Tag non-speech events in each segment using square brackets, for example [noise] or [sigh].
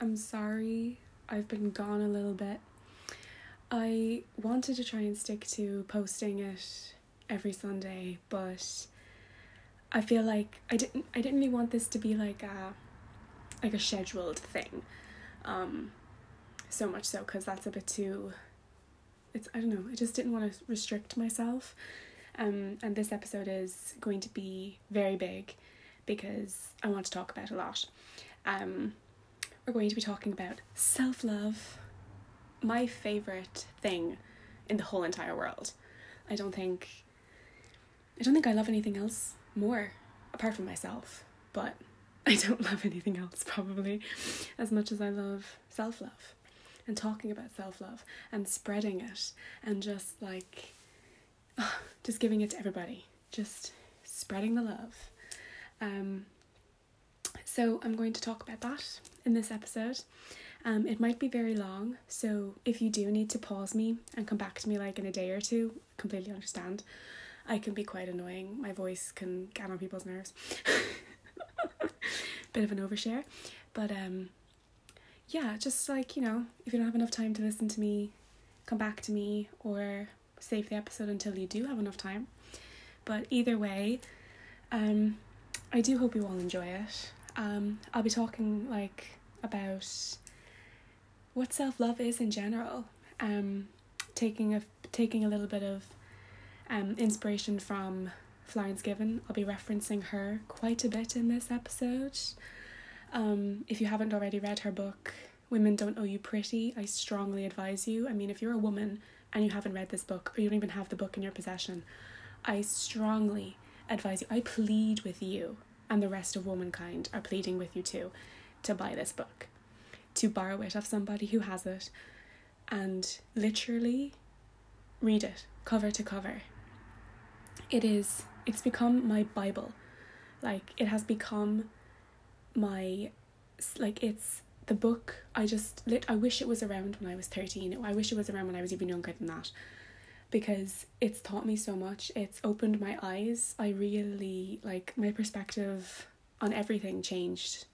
I'm sorry I've been gone a little bit. I wanted to try and stick to posting it every Sunday, but I feel like I didn't I didn't really want this to be like a like a scheduled thing. Um so much so cuz that's a bit too it's I don't know, I just didn't want to restrict myself. Um, and this episode is going to be very big because I want to talk about a lot. Um, we're going to be talking about self love, my favorite thing in the whole entire world. I don't think I don't think I love anything else more apart from myself, but [laughs] I don't love anything else probably as much as I love self love and talking about self love and spreading it and just like [sighs] just giving it to everybody, just spreading the love. Um, so I'm going to talk about that in this episode. Um, it might be very long, so if you do need to pause me and come back to me like in a day or two, completely understand. I can be quite annoying. My voice can get on people's nerves. [laughs] Bit of an overshare, but um, yeah, just like you know, if you don't have enough time to listen to me, come back to me or save the episode until you do have enough time. But either way, um, I do hope you all enjoy it. Um, I'll be talking like about what self love is in general. Um, taking a taking a little bit of um inspiration from Florence Given. I'll be referencing her quite a bit in this episode. Um, if you haven't already read her book, Women Don't Owe You Pretty, I strongly advise you. I mean, if you're a woman and you haven't read this book or you don't even have the book in your possession, I strongly advise you, I plead with you, and the rest of womankind are pleading with you too, to buy this book, to borrow it of somebody who has it, and literally read it cover to cover. It is, it's become my Bible. Like, it has become my, like, it's the book I just lit I wish it was around when I was 13. I wish it was around when I was even younger than that. Because it's taught me so much. It's opened my eyes. I really like my perspective on everything changed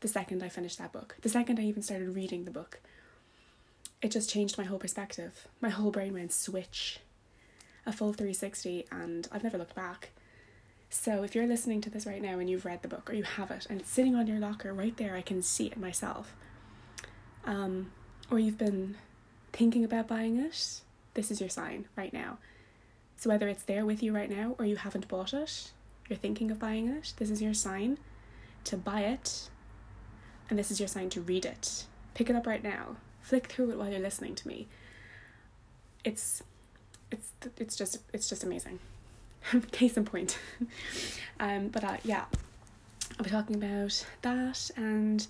the second I finished that book. The second I even started reading the book. It just changed my whole perspective. My whole brain went switch. A full 360 and I've never looked back. So if you're listening to this right now and you've read the book or you have it and it's sitting on your locker right there, I can see it myself. Um, or you've been thinking about buying it, this is your sign right now. So whether it's there with you right now or you haven't bought it, you're thinking of buying it, this is your sign to buy it, and this is your sign to read it. Pick it up right now. Flick through it while you're listening to me. It's it's it's just it's just amazing. [laughs] case in point. [laughs] um, but uh, yeah, I'll be talking about that, and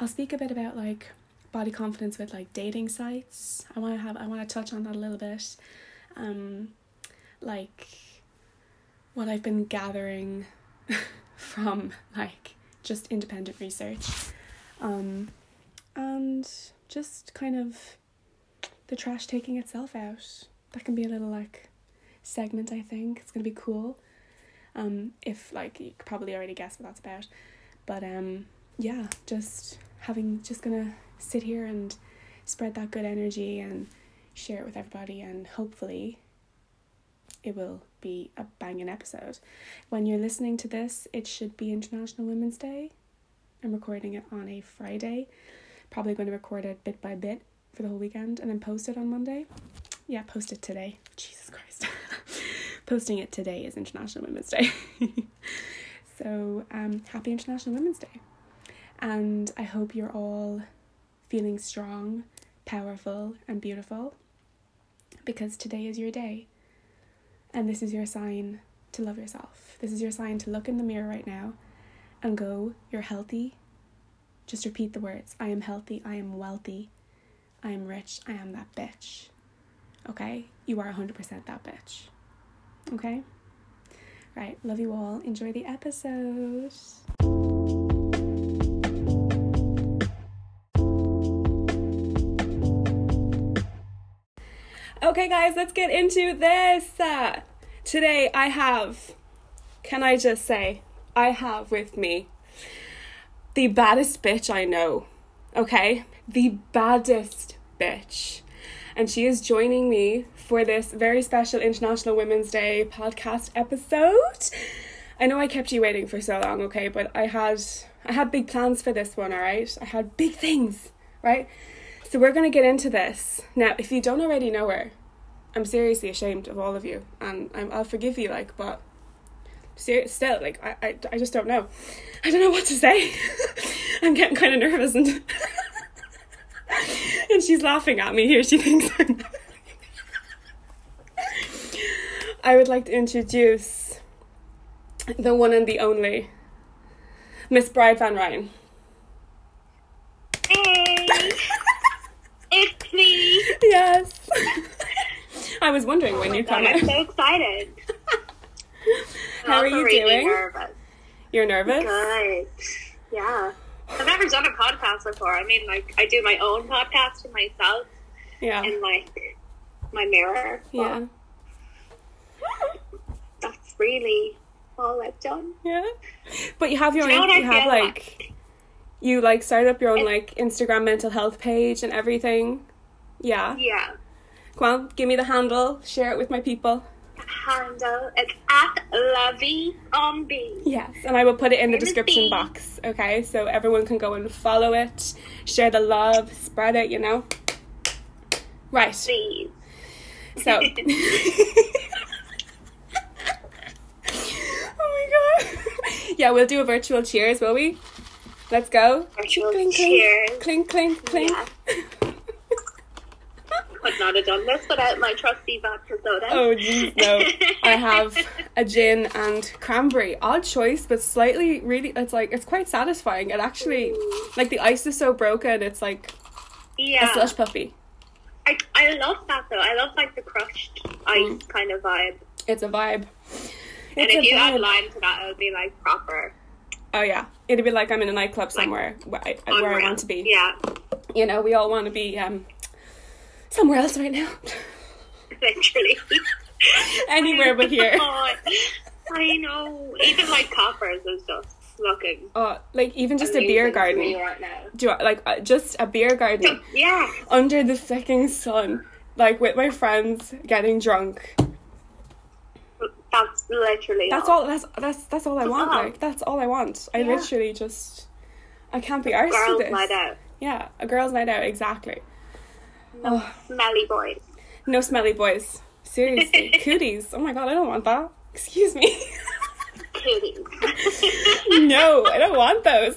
I'll speak a bit about like body confidence with like dating sites. I want to have I want to touch on that a little bit, um, like what I've been gathering [laughs] from like just independent research, um, and just kind of the trash taking itself out. That can be a little like segment, I think. It's gonna be cool. Um, if like you probably already guess what that's about. But um yeah, just having just gonna sit here and spread that good energy and share it with everybody and hopefully it will be a banging episode. When you're listening to this, it should be International Women's Day. I'm recording it on a Friday. Probably going to record it bit by bit for the whole weekend and then post it on Monday. Yeah, post it today. Jesus Christ. [laughs] Posting it today is International Women's Day. [laughs] so, um, happy International Women's Day. And I hope you're all feeling strong, powerful, and beautiful because today is your day. And this is your sign to love yourself. This is your sign to look in the mirror right now and go, You're healthy. Just repeat the words I am healthy, I am wealthy, I am rich, I am that bitch. Okay? You are 100% that bitch. Okay? Right, love you all. Enjoy the episode. Okay, guys, let's get into this. Uh, today I have, can I just say, I have with me the baddest bitch I know. Okay? The baddest bitch. And she is joining me for this very special International Women's Day podcast episode. I know I kept you waiting for so long, okay, but I had I had big plans for this one, all right? I had big things, right? So we're going to get into this. Now, if you don't already know her, I'm seriously ashamed of all of you and I'm, I'll forgive you like but ser- still like I, I, I just don't know. I don't know what to say. [laughs] I'm getting kind of nervous and [laughs] and she's laughing at me. Here she thinks I'm [laughs] I would like to introduce the one and the only Miss Bride Van Ryn Hey, it's me. Yes [laughs] I was wondering when Oh you my God, come I'm so excited. I'm [laughs] How are also you really doing? Nervous. You're nervous? Good. Yeah. I've never done a podcast before. I mean, like, I do my own podcast to myself Yeah. in like my mirror. but Yeah. [laughs] That's really all I've done. Yeah. But you have your Do you know own what I you have feel like you like started up your own It- like Instagram mental health page and everything. Yeah. Yeah. Come on, give me the handle, share it with my people. The handle it's at Lovey on B. Yes, and I will put it in the In the description box, okay? So everyone can go and follow it, share the love, spread it, you know. Right. Please. So [laughs] [laughs] Oh my god. Yeah, we'll do a virtual cheers, will we? Let's go. Virtual Clink, cheers. clink, clink, clink. Yeah. [laughs] Could not have done this without my trusty vodka soda. Oh jeez, no. I have a gin and cranberry. Odd choice, but slightly really it's like it's quite satisfying. It actually like the ice is so broken, it's like yeah. a slush puppy. I, I love that though. I love like the crushed ice kind of vibe. It's a vibe. and It's if you add lime to that, it would be like proper. Oh yeah. It'd be like I'm in a nightclub somewhere where, I, where I want to be. Yeah, You know, we all want to be um somewhere else right now. literally. [laughs] Anywhere but here. [laughs] Oh, I know. Even like coppers is just looking. Oh, like even just a beer garden. right now. Do you, like uh, just a beer garden Yeah, under the fucking sun, like with my friends getting drunk. that's literally. That's all. That's that's that's all I want. all. Like that's all I want. I Yeah. literally just I can't be arsed Girls with this. night out. Yeah, a girls' night out. Exactly. No Oh. smelly boys. No smelly boys. Seriously, [laughs] cooties. Oh my god, I don't want that. Excuse me. Cooties. [laughs] no, I don't want those.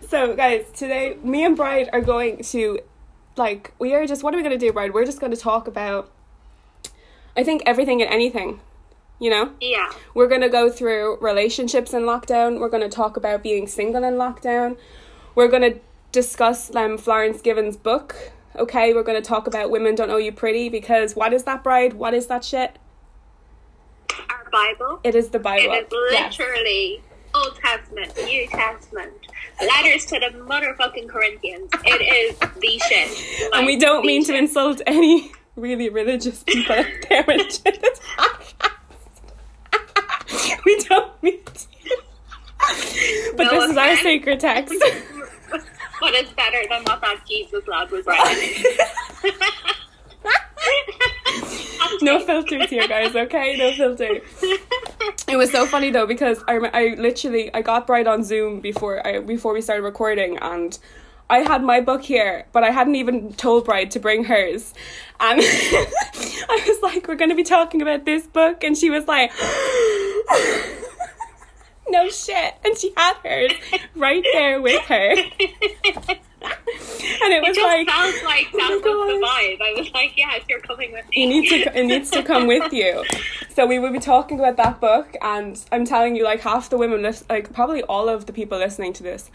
[laughs] so, guys, today me and Bride are going to, like, we are just. What are we going to do, Bride? We're just going to talk about. I think everything and anything. You know. yeah. We're going to go through relationships in lockdown. We're going to talk about being single in lockdown. We're going to discuss um, Florence Given's book. Okay, we're going to talk about Women Don't Owe You Pretty because what is that, bride? What is that shit? Our Bible. It is the Bible. It is Yes. literally Old Testament, New Testament, letters to the motherfucking Corinthians. It is the shit. And we don't mean to insult any really religious [laughs] people out there this podcast. [laughs] we don't mean to. But No this is our sacred text. [laughs] but it's better than what that Jesus lad was writing. [laughs] no filters here, guys. Okay, no filter. It was so funny though because I, I literally I got Bride on Zoom before I before we started recording and I had my book here, but I hadn't even told Bride to bring hers. And [laughs] I was like, "We're going to be talking about this book," and she was like, [gasps] [laughs] "No shit!" And she had hers right there with her, and it It was just like, sounds like oh that my was the vibe. I was like, yes, you're coming with me. you need to it needs to come with you so we will be talking about that book and i'm telling you like half the women like probably all of the people listening to this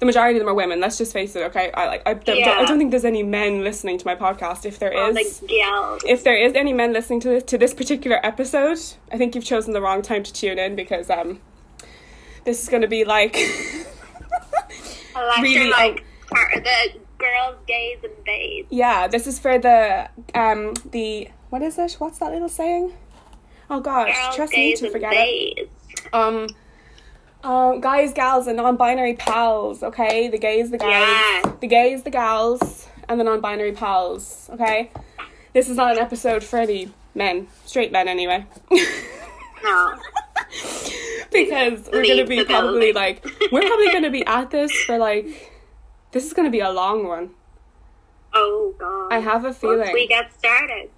the majority of them are women let's just face it okay i like i, don't, Yeah. I don't think there's any men listening to my podcast if there All is if there is any men listening to this to this particular episode i think you've chosen the wrong time to tune in because um this is going to be like [laughs] really like the girls, gays, and bays. yeah this is for the um the what is it what's that little saying Oh gosh, Girls, trust me to forget it. Um, um, guys, gals, and non-binary pals. Okay, the gays, the guys, Yeah. the gays, the gals, and the non-binary pals. Okay, this is not an episode for any men, straight men anyway. [laughs] No. Because we're gonna be probably building. like we're probably gonna be at this for like this is gonna be a long one. Oh god. I have a feeling Once we get started,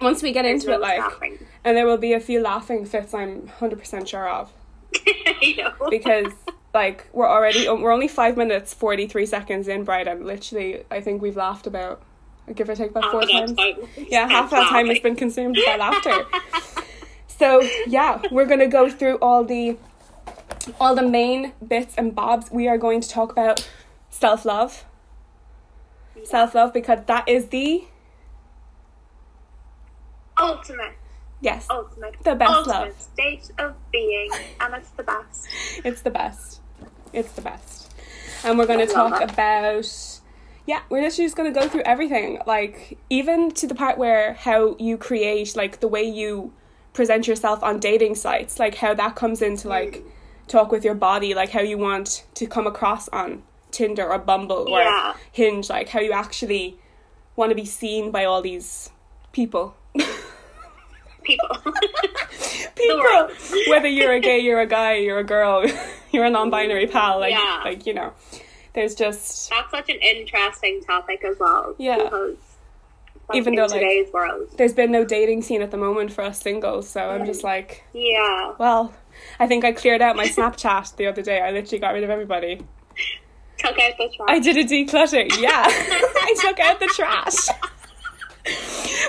once we get there's into no it, like, stopping. and there will be a few laughing fits. I'm hundred percent sure of [laughs] I know. because like we're already um, we're only five minutes forty three seconds in, Brighton. Literally, I think we've laughed about give or take about oh, Half four times. time Yeah, half that time has been consumed by laughter. [laughs] So yeah, we're gonna go through all the all the main bits and bobs. We are going to talk about self love. Self love because that is the ultimate, yes, ultimate, The best ultimate love. state of being, and it's the best. it's the best. It's the best. And we're gonna talk it. about yeah, we're literally just gonna go through everything. Like even to the part where how you create like the way you present yourself on dating sites, like how that comes into mm. like talk with your body, like how you want to come across on Tinder or Bumble or Yeah. Hinge, like how you actually want to be seen by all these people. People. [laughs] people whether you're a gay you're a guy you're a girl [laughs] you're a non-binary mm. pal like Yeah. like you know there's just That's such an interesting topic as well. Yeah. Because like, Even though, like- today's world. there's been no dating scene at the moment for us singles so i'm just mm. like Yeah. well i think i cleared out my snapchat the other day. I literally got rid of everybody. Took out the trash. i did a declutter yeah. [laughs] I took out the trash.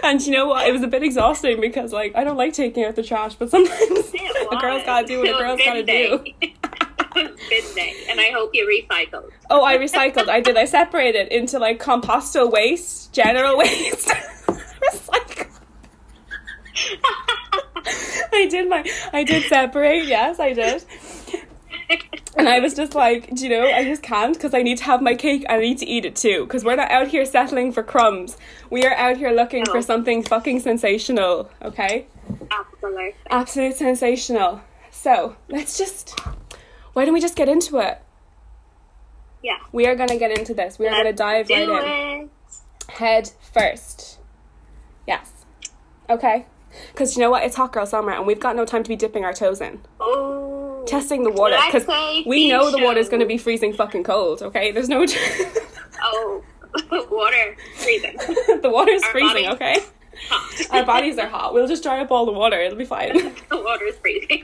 And you know what? It was a bit exhausting because like i don't like taking out the trash but sometimes [laughs] a girl's gotta do what a girl's gotta do [laughs] [laughs] day, and I hope you recycled. Oh, I recycled. I did. I separated into like composto waste, general [laughs] waste, recycle. [laughs] I did my. I did separate. Yes, I did. And I was just like, do you know, I just can't because I need to have my cake I need to eat it too. Because we're not out here settling for crumbs. We are out here looking No. for something fucking sensational. Okay, Absolutely. absolute sensational. So let's just. Why don't we just get into it? Yeah. We are gonna get into this. We are gonna dive do right in. Head first. Yes. Okay. Because you know what? It's hot girl summer and we've got no time to be dipping our toes in. Oh. Testing the water. Because we know the show. water's going to be freezing fucking cold, okay? There's no. [laughs] Oh, [laughs] water freezing. the water's Our freezing, bodies- okay? Hot. Our bodies are hot. We'll just dry up all the water. It'll be fine. [laughs] the water's freezing.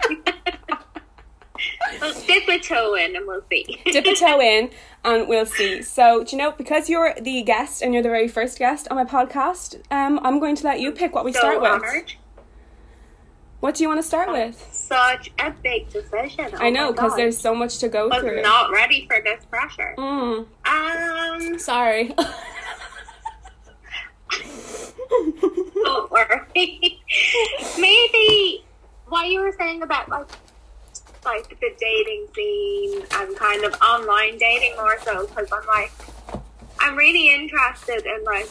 Let's dip a toe in and we'll see. [laughs] Dip a toe in and we'll see. So, do you know, because you're the guest and you're the very first guest on my podcast, um, I'm going to let you pick what we so start with. honored. What do you want to start with? Such a big decision. Oh I know, because there's so much to go was through. not ready for this pressure. Mm, Um, sorry. [laughs] [laughs] don't worry. Maybe what you were saying about like like the dating scene and kind of online dating more so because I'm like I'm really interested in like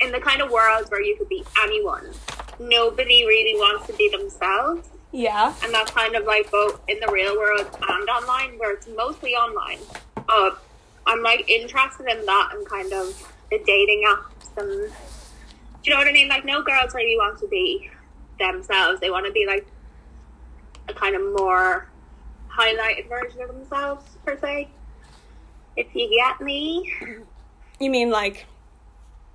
in the kind of world where you could be anyone. Nobody really wants to be themselves, yeah. and that's kind of like both in the real world and online, where it's mostly online. Uh, I'm like interested in that and kind of the dating apps and do you know what I mean? Like no girls really want to be themselves. They want to be like a kind of more highlighted version of themselves per se. If you get me. You mean like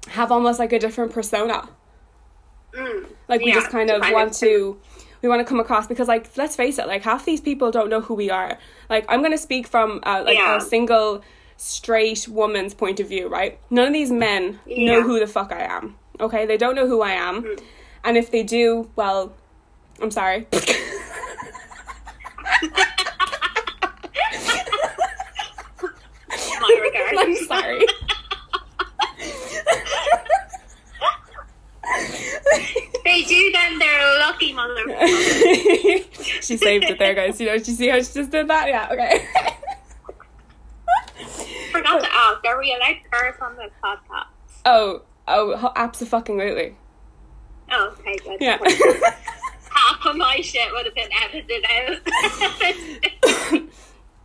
have almost like a different persona? Mm. Like we Yeah, just kind of kind want of- to we want to come across because like let's face it, like half these people don't know who we are. Like I'm going to speak from uh, like Yeah. a single straight woman's point of view, right? None of these men know who the fuck I am. Okay? They don't know who I am. Mm. And if they do, well, I'm sorry. [laughs] My regards. [laughs] I'm sorry. [laughs] they do then they're lucky motherfuckers. [laughs] she saved it there, guys. You know, did you see how she just did that? Yeah, okay. Forgot to ask, are we allowed to on this podcast? oh, oh, absolutely. Oh, okay, good. Yeah. Half of my shit would have been edited out.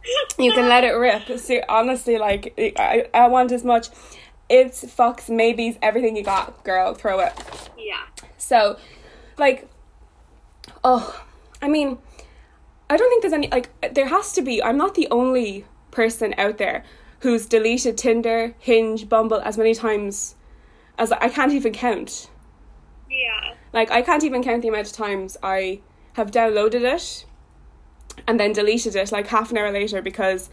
[laughs] you can let it rip. See, honestly, like I, I want as much. It's fucks, maybes, everything you got, girl. Throw it. yeah. So, like, oh, I mean, I don't think there's any like. There has to be. I'm not the only person out there who's deleted Tinder, Hinge, Bumble as many times as I can't even count. Yeah. Like I can't even count the amount of times I have downloaded it and then deleted it like half an hour later because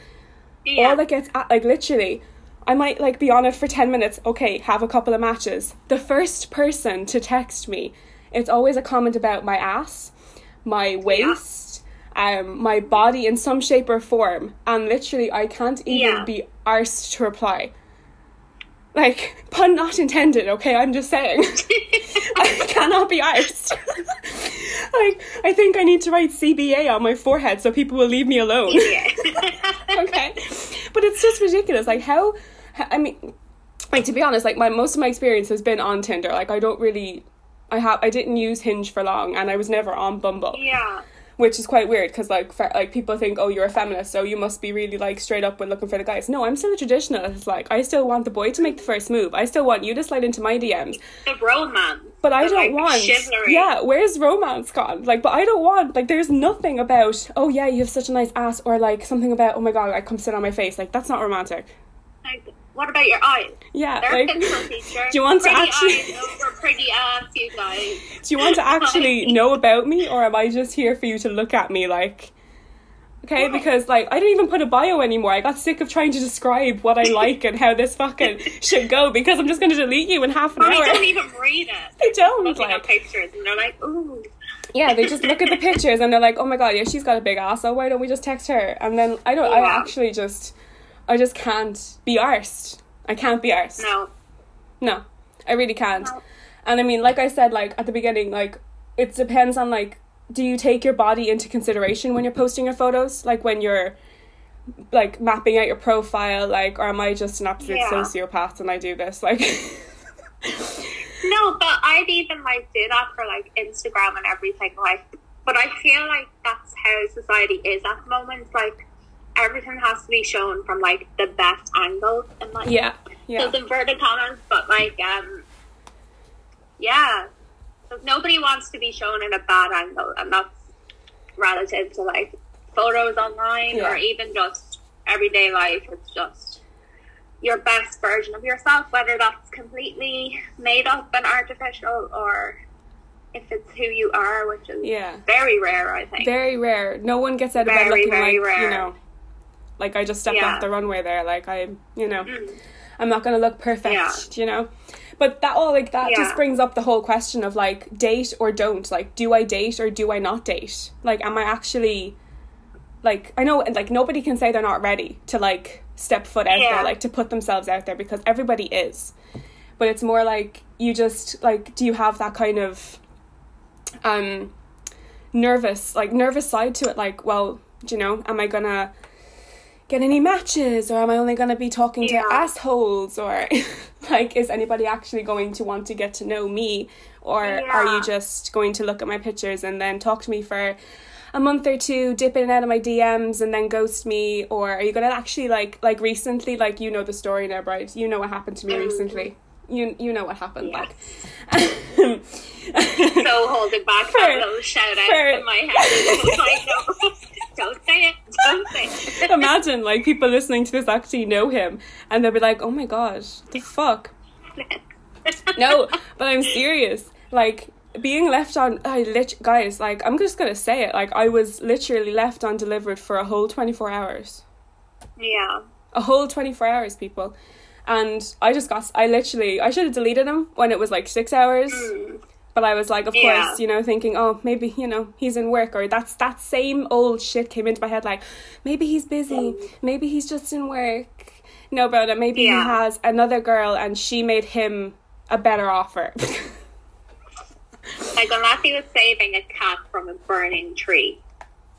Yeah. all that gets at, like literally I might like be on it for 10 minutes okay have a couple of matches the first person to text me it's always a comment about my ass my waist um my body in some shape or form and literally I can't even Yeah. be arsed to reply like pun not intended okay? I'm just saying. [laughs] I cannot be arsed. [laughs] Like I think I need to write CBA on my forehead so people will leave me alone. [laughs] Okay? But it's just ridiculous. Like how I mean like to be honest like my most of my experience has been on tinder. Like i don't really i have i didn't use hinge for long and i was never on bumble. Yeah. Which is quite weird because like fe- like people think oh you're a feminist so you must be really like straight up when looking for the guys no i'm still a traditionalist like i still want the boy to make the first move i still want you to slide into my dms The romance. but I The, don't like, want. chivalry. Yeah, where's romance gone? Like, but I don't want. Like, there's nothing about. Oh yeah, you have such a nice ass, or like something about. Oh my god, I come sit on my face. Like, that's not romantic. Like, what about your eyes? Yeah, They're like, pencil [laughs] do you want to actually? eyes over pretty ass, you guys. [laughs] Do you want to actually [laughs] know about me, or am I just here for you to look at me like? Okay, Yeah. because like I don't even put a bio anymore. I got sick of trying to describe what I like and how this fucking should go because I'm just going to delete you in half an Or they don't even read it. They don't Looking at like. pictures and they're like, ooh. Yeah, they just look at the pictures and they're like, "Oh my god, yeah, she's got a big ass. So why don't we just text her?" And then I don't. I actually just, I just can't be arsed. I can't be arsed. No. No, I really can't. No. And I mean, like I said, like at the beginning, like it depends on like, do you take your body into consideration when you're posting your photos? Like when you're like mapping out your profile, like, or am I just an absolute Yeah. sociopath and I do this? Like, [laughs] No, but I'd even like do that for like Instagram and everything. Like, but I feel like that's how society is at the moment. Like, everything has to be shown from like the best angles and like yeah, yeah, those inverted commas. But like, um, yeah, nobody wants to be shown in a bad angle, and that's relative to like photos online Yeah. or even just everyday life. It's just your best version of yourself, whether that's completely made up and artificial or if it's who you are, which is yeah. very rare, I think. very rare. No one gets out of bed looking very like you know, like I just stepped Yeah. off the runway there. Like I, you know, Mm. I'm not gonna look perfect. Yeah. You know, but that all like that just brings up the whole question of like date or don't. Like, do I date or do I not date? Like, am I actually like I know like nobody can say they're not ready to like step foot out Yeah. there, like to put themselves out there because everybody is. But it's more like you just like do you have that kind of um nervous like nervous side to it like well do you know am i gonna get any matches or am i only gonna be talking Yeah. to assholes or [laughs] like is anybody actually going to want to get to know me or are you just going to look at my pictures and then talk to me for a month or two dip in and out of my dms and then ghost me or are you gonna actually like like recently like you know the story now right you know what happened to me Mm. recently you you know what happened Yeah. like [laughs] so holding back For- that little shout out for- in my head. [laughs] It was like, no, don't say it, don't say it. Imagine like people listening to this actually know him and they'll be like, "Oh my god, the fuck." [laughs] No, but I'm serious. Like being left on I lit guys, like I'm just going to say it. Like I was literally left undelivered for a whole 24 hours. yeah. A whole 24 hours, people. And I just got I literally I should have deleted him when it was like 6 hours. Mm. But I was like, of Yeah. course, you know, thinking, oh, maybe you know he's in work, or that's that same old shit came into my head. Like, maybe he's busy, maybe he's just in work. No, but maybe Yeah. he has another girl, and she made him a better offer. [laughs] Like unless he was saving a cat from a burning tree,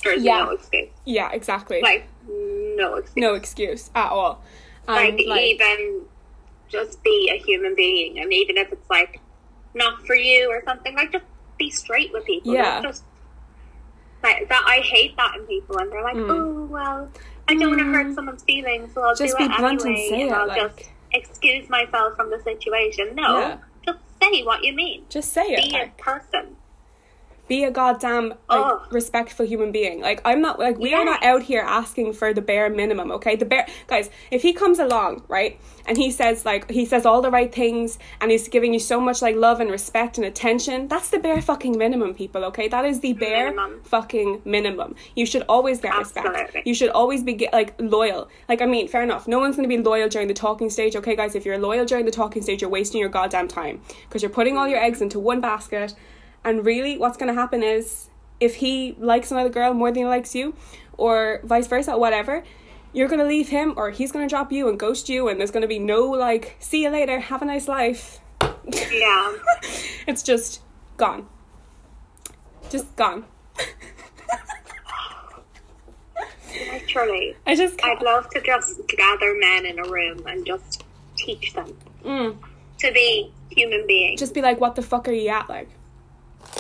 there's Yeah. no excuse. yeah, exactly. Like no excuse. no excuse at all. like, even just be a human being, and even if it's like not for you or something, like just be straight with people. Yeah. Just Like that, I hate that in people, and they're like, Mm. "Oh well, I don't want to hurt someone's feelings, so I'll Just do be it blunt and anyway, say and it, I'll like- just excuse myself from the situation." No, Yeah. just say what you mean. Just say it. Be a person. Be a goddamn like Ugh. respectful human being. Like I'm not like we are not out here asking for the bare minimum, okay? The bare guys, if he comes along, right, and he says like he says all the right things and he's giving you so much like love and respect and attention, that's the bare fucking minimum, people, okay? That is the bare Minimum. fucking minimum. You should always get respect. You should always be like loyal. Like I mean, fair enough. No one's going to be loyal during the talking stage, okay, guys? If you're loyal during the talking stage, you're wasting your goddamn time because you're putting all your eggs into one basket. And really, what's going to happen is if he likes another girl more than he likes you, or vice versa, whatever, you're going to leave him or he's going to drop you and ghost you, and there's going to be no like, see you later, have a nice life. Yeah. [laughs] it's just gone. Just gone. Literally. I just I'd love to just gather men in a room and just teach them mm, to be human beings. just be like, what the fuck are you at? Like,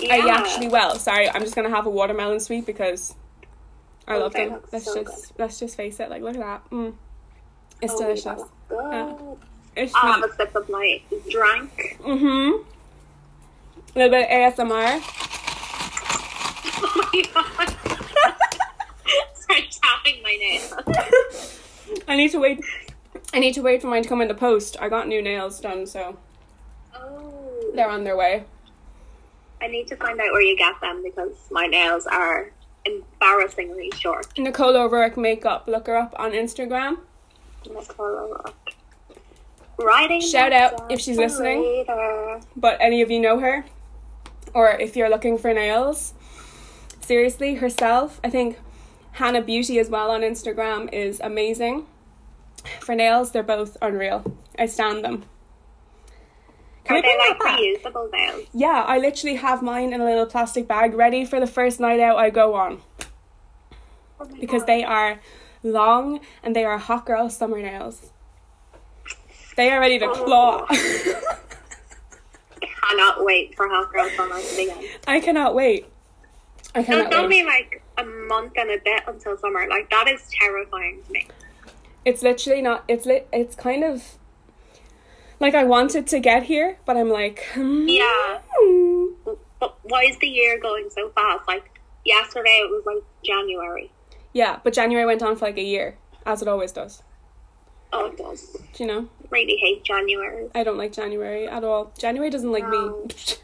yeah. I actually will. Sorry, I'm just gonna have a watermelon sweet because I love Okay, them. Let's so just let's just face it. Like, look at that. Mm. It's Oh, delicious. Good. It's I'll have a sip of my drink. Mm-hmm. A little bit of ASMR. Oh my god. [laughs] Start tapping my nails. I need to wait. I need to wait for mine to come in the post. I got new nails done, so Oh. they're on their way. I need to find out where you get them because my nails are embarrassingly short. Nicole O'Rourke makeup. Look her up on Instagram. Writing Shout out if she's listening. later. But any of you know her, or if you're looking for nails, seriously, herself. I think Hannah Beauty as well on Instagram is amazing. For nails, they're both unreal. I stand them. Are they like reusable nails? Yeah, I literally have mine in a little plastic bag ready for the first night out I go on Oh because God. they are long and they are hot girl summer nails. They are ready to oh. claw. [laughs] cannot wait for Hot Girl Summer to begin. I cannot wait. I cannot only wait. like a month and a bit until summer. Like that is terrifying to me. It's literally not. It's lit. It's kind of like I wanted to get here, but I'm like, hmm. Yeah. But why is the year going so fast? Like yesterday it was like January. yeah. But January went on for like a year, as it always does. Oh, it does. Do you know? Really hate January. I don't like January at all. January doesn't like No. me. [laughs]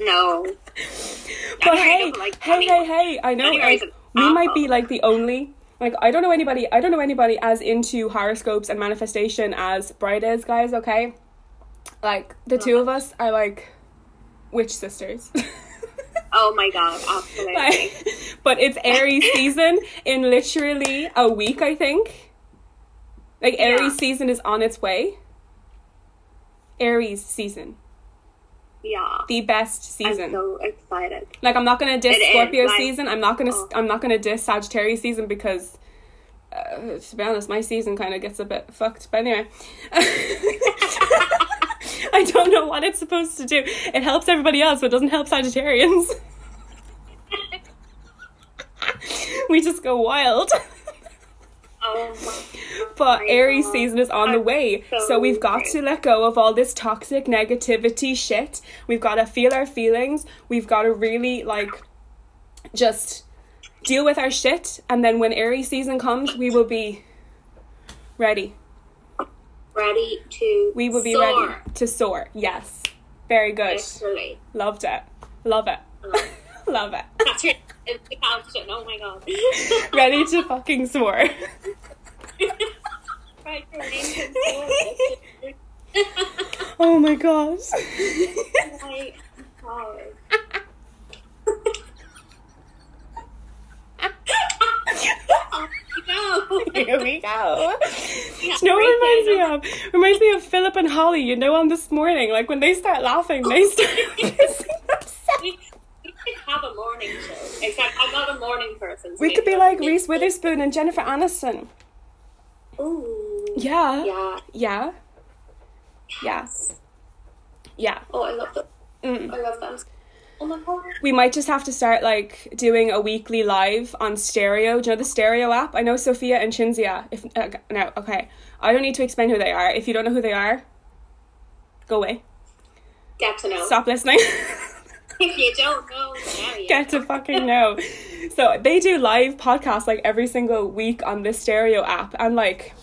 No. But January hey, like hey, hey, hey! I know like, we might be like the only. Like I don't know anybody. I don't know anybody as into horoscopes and manifestation as Bride is, guys. Okay, like the two of us are like witch sisters. [laughs] Oh my god, absolutely. Like, but it's Aries [laughs] season in literally a week, I think. Like Yeah. Aries season is on its way. Aries season, yeah. the best season. I'm so excited. Like I'm not gonna diss It is, Scorpio like- season. I'm not gonna oh. I'm not gonna diss Sagittarius season because uh, to be honest, my season kind of gets a bit fucked. But anyway, [laughs] I don't know what it's supposed to do. It helps everybody else, but doesn't help Sagittarians. [laughs] we just go wild. [laughs] Oh But Aries season is on the way. So, so we've got to let go of all this toxic negativity shit. We've got to feel our feelings. We've got to really like just deal with our shit and then when Aries season comes, we will be ready. ready to We will be soar. ready to soar. Yes. Very good. Literally. Loved it. Love it. Love [laughs] Love it. That's it. It's the caption. Oh my god. [laughs] Ready to fucking soar. right, ready to soar. oh my gosh. [laughs] My god. Oh. Here we go. Yeah, you know what reminds me of? Reminds me of Phillip and Holly, you know, on this morning. Like when they start laughing, they start [laughs] pissing themselves. We, we could have a morning show. Except I'm not a morning person. so We could be like Reese Witherspoon and Jennifer Aniston. Ooh. Yeah. Yeah. Yeah. Yeah. Yeah. Oh, I love them. Mm. I love them. Oh my god. We might just have to start like doing a weekly live on stereo. Do you know the stereo app? I know Sophia and Cinzia. If uh, no, okay. I don't need to explain who they are. If you don't know who they are, go away. Get to know. Stop listening. [laughs] If you don't know, you Get to fucking know. So they do live podcasts like every single week on this stereo app, and like,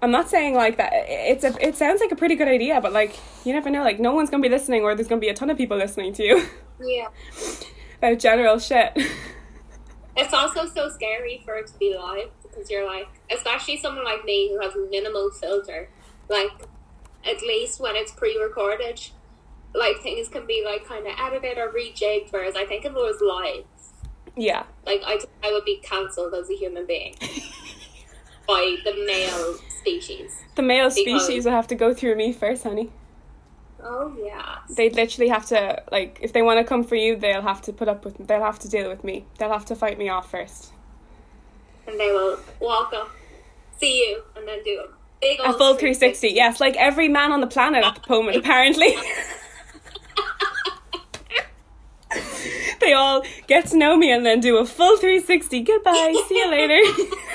I'm not saying like that. It's a. It sounds like a pretty good idea, but like, you never know. Like, no one's gonna be listening, or there's gonna be a ton of people listening to you Yeah. [laughs] about general shit. It's also so scary for it to be live because you're like, especially someone like me who has minimal filter, like, at least when it's pre recorded, like, things can be, like, kind of edited or rejigged, whereas I think if it was live, yeah. like, I, I would be cancelled as a human being [laughs] by the male species. The male Because- species will have to go through me first, honey. Oh, yeah. They literally have to like if they want to come for you, they'll have to put up with they'll have to deal with me. They'll have to fight me off first. And they will walk up, see you, and then do a big A full 360. Yes, like every man on the planet at the moment [laughs] apparently. [laughs] [laughs] they all get to know me and then do a full 360. Goodbye. See you later. [laughs]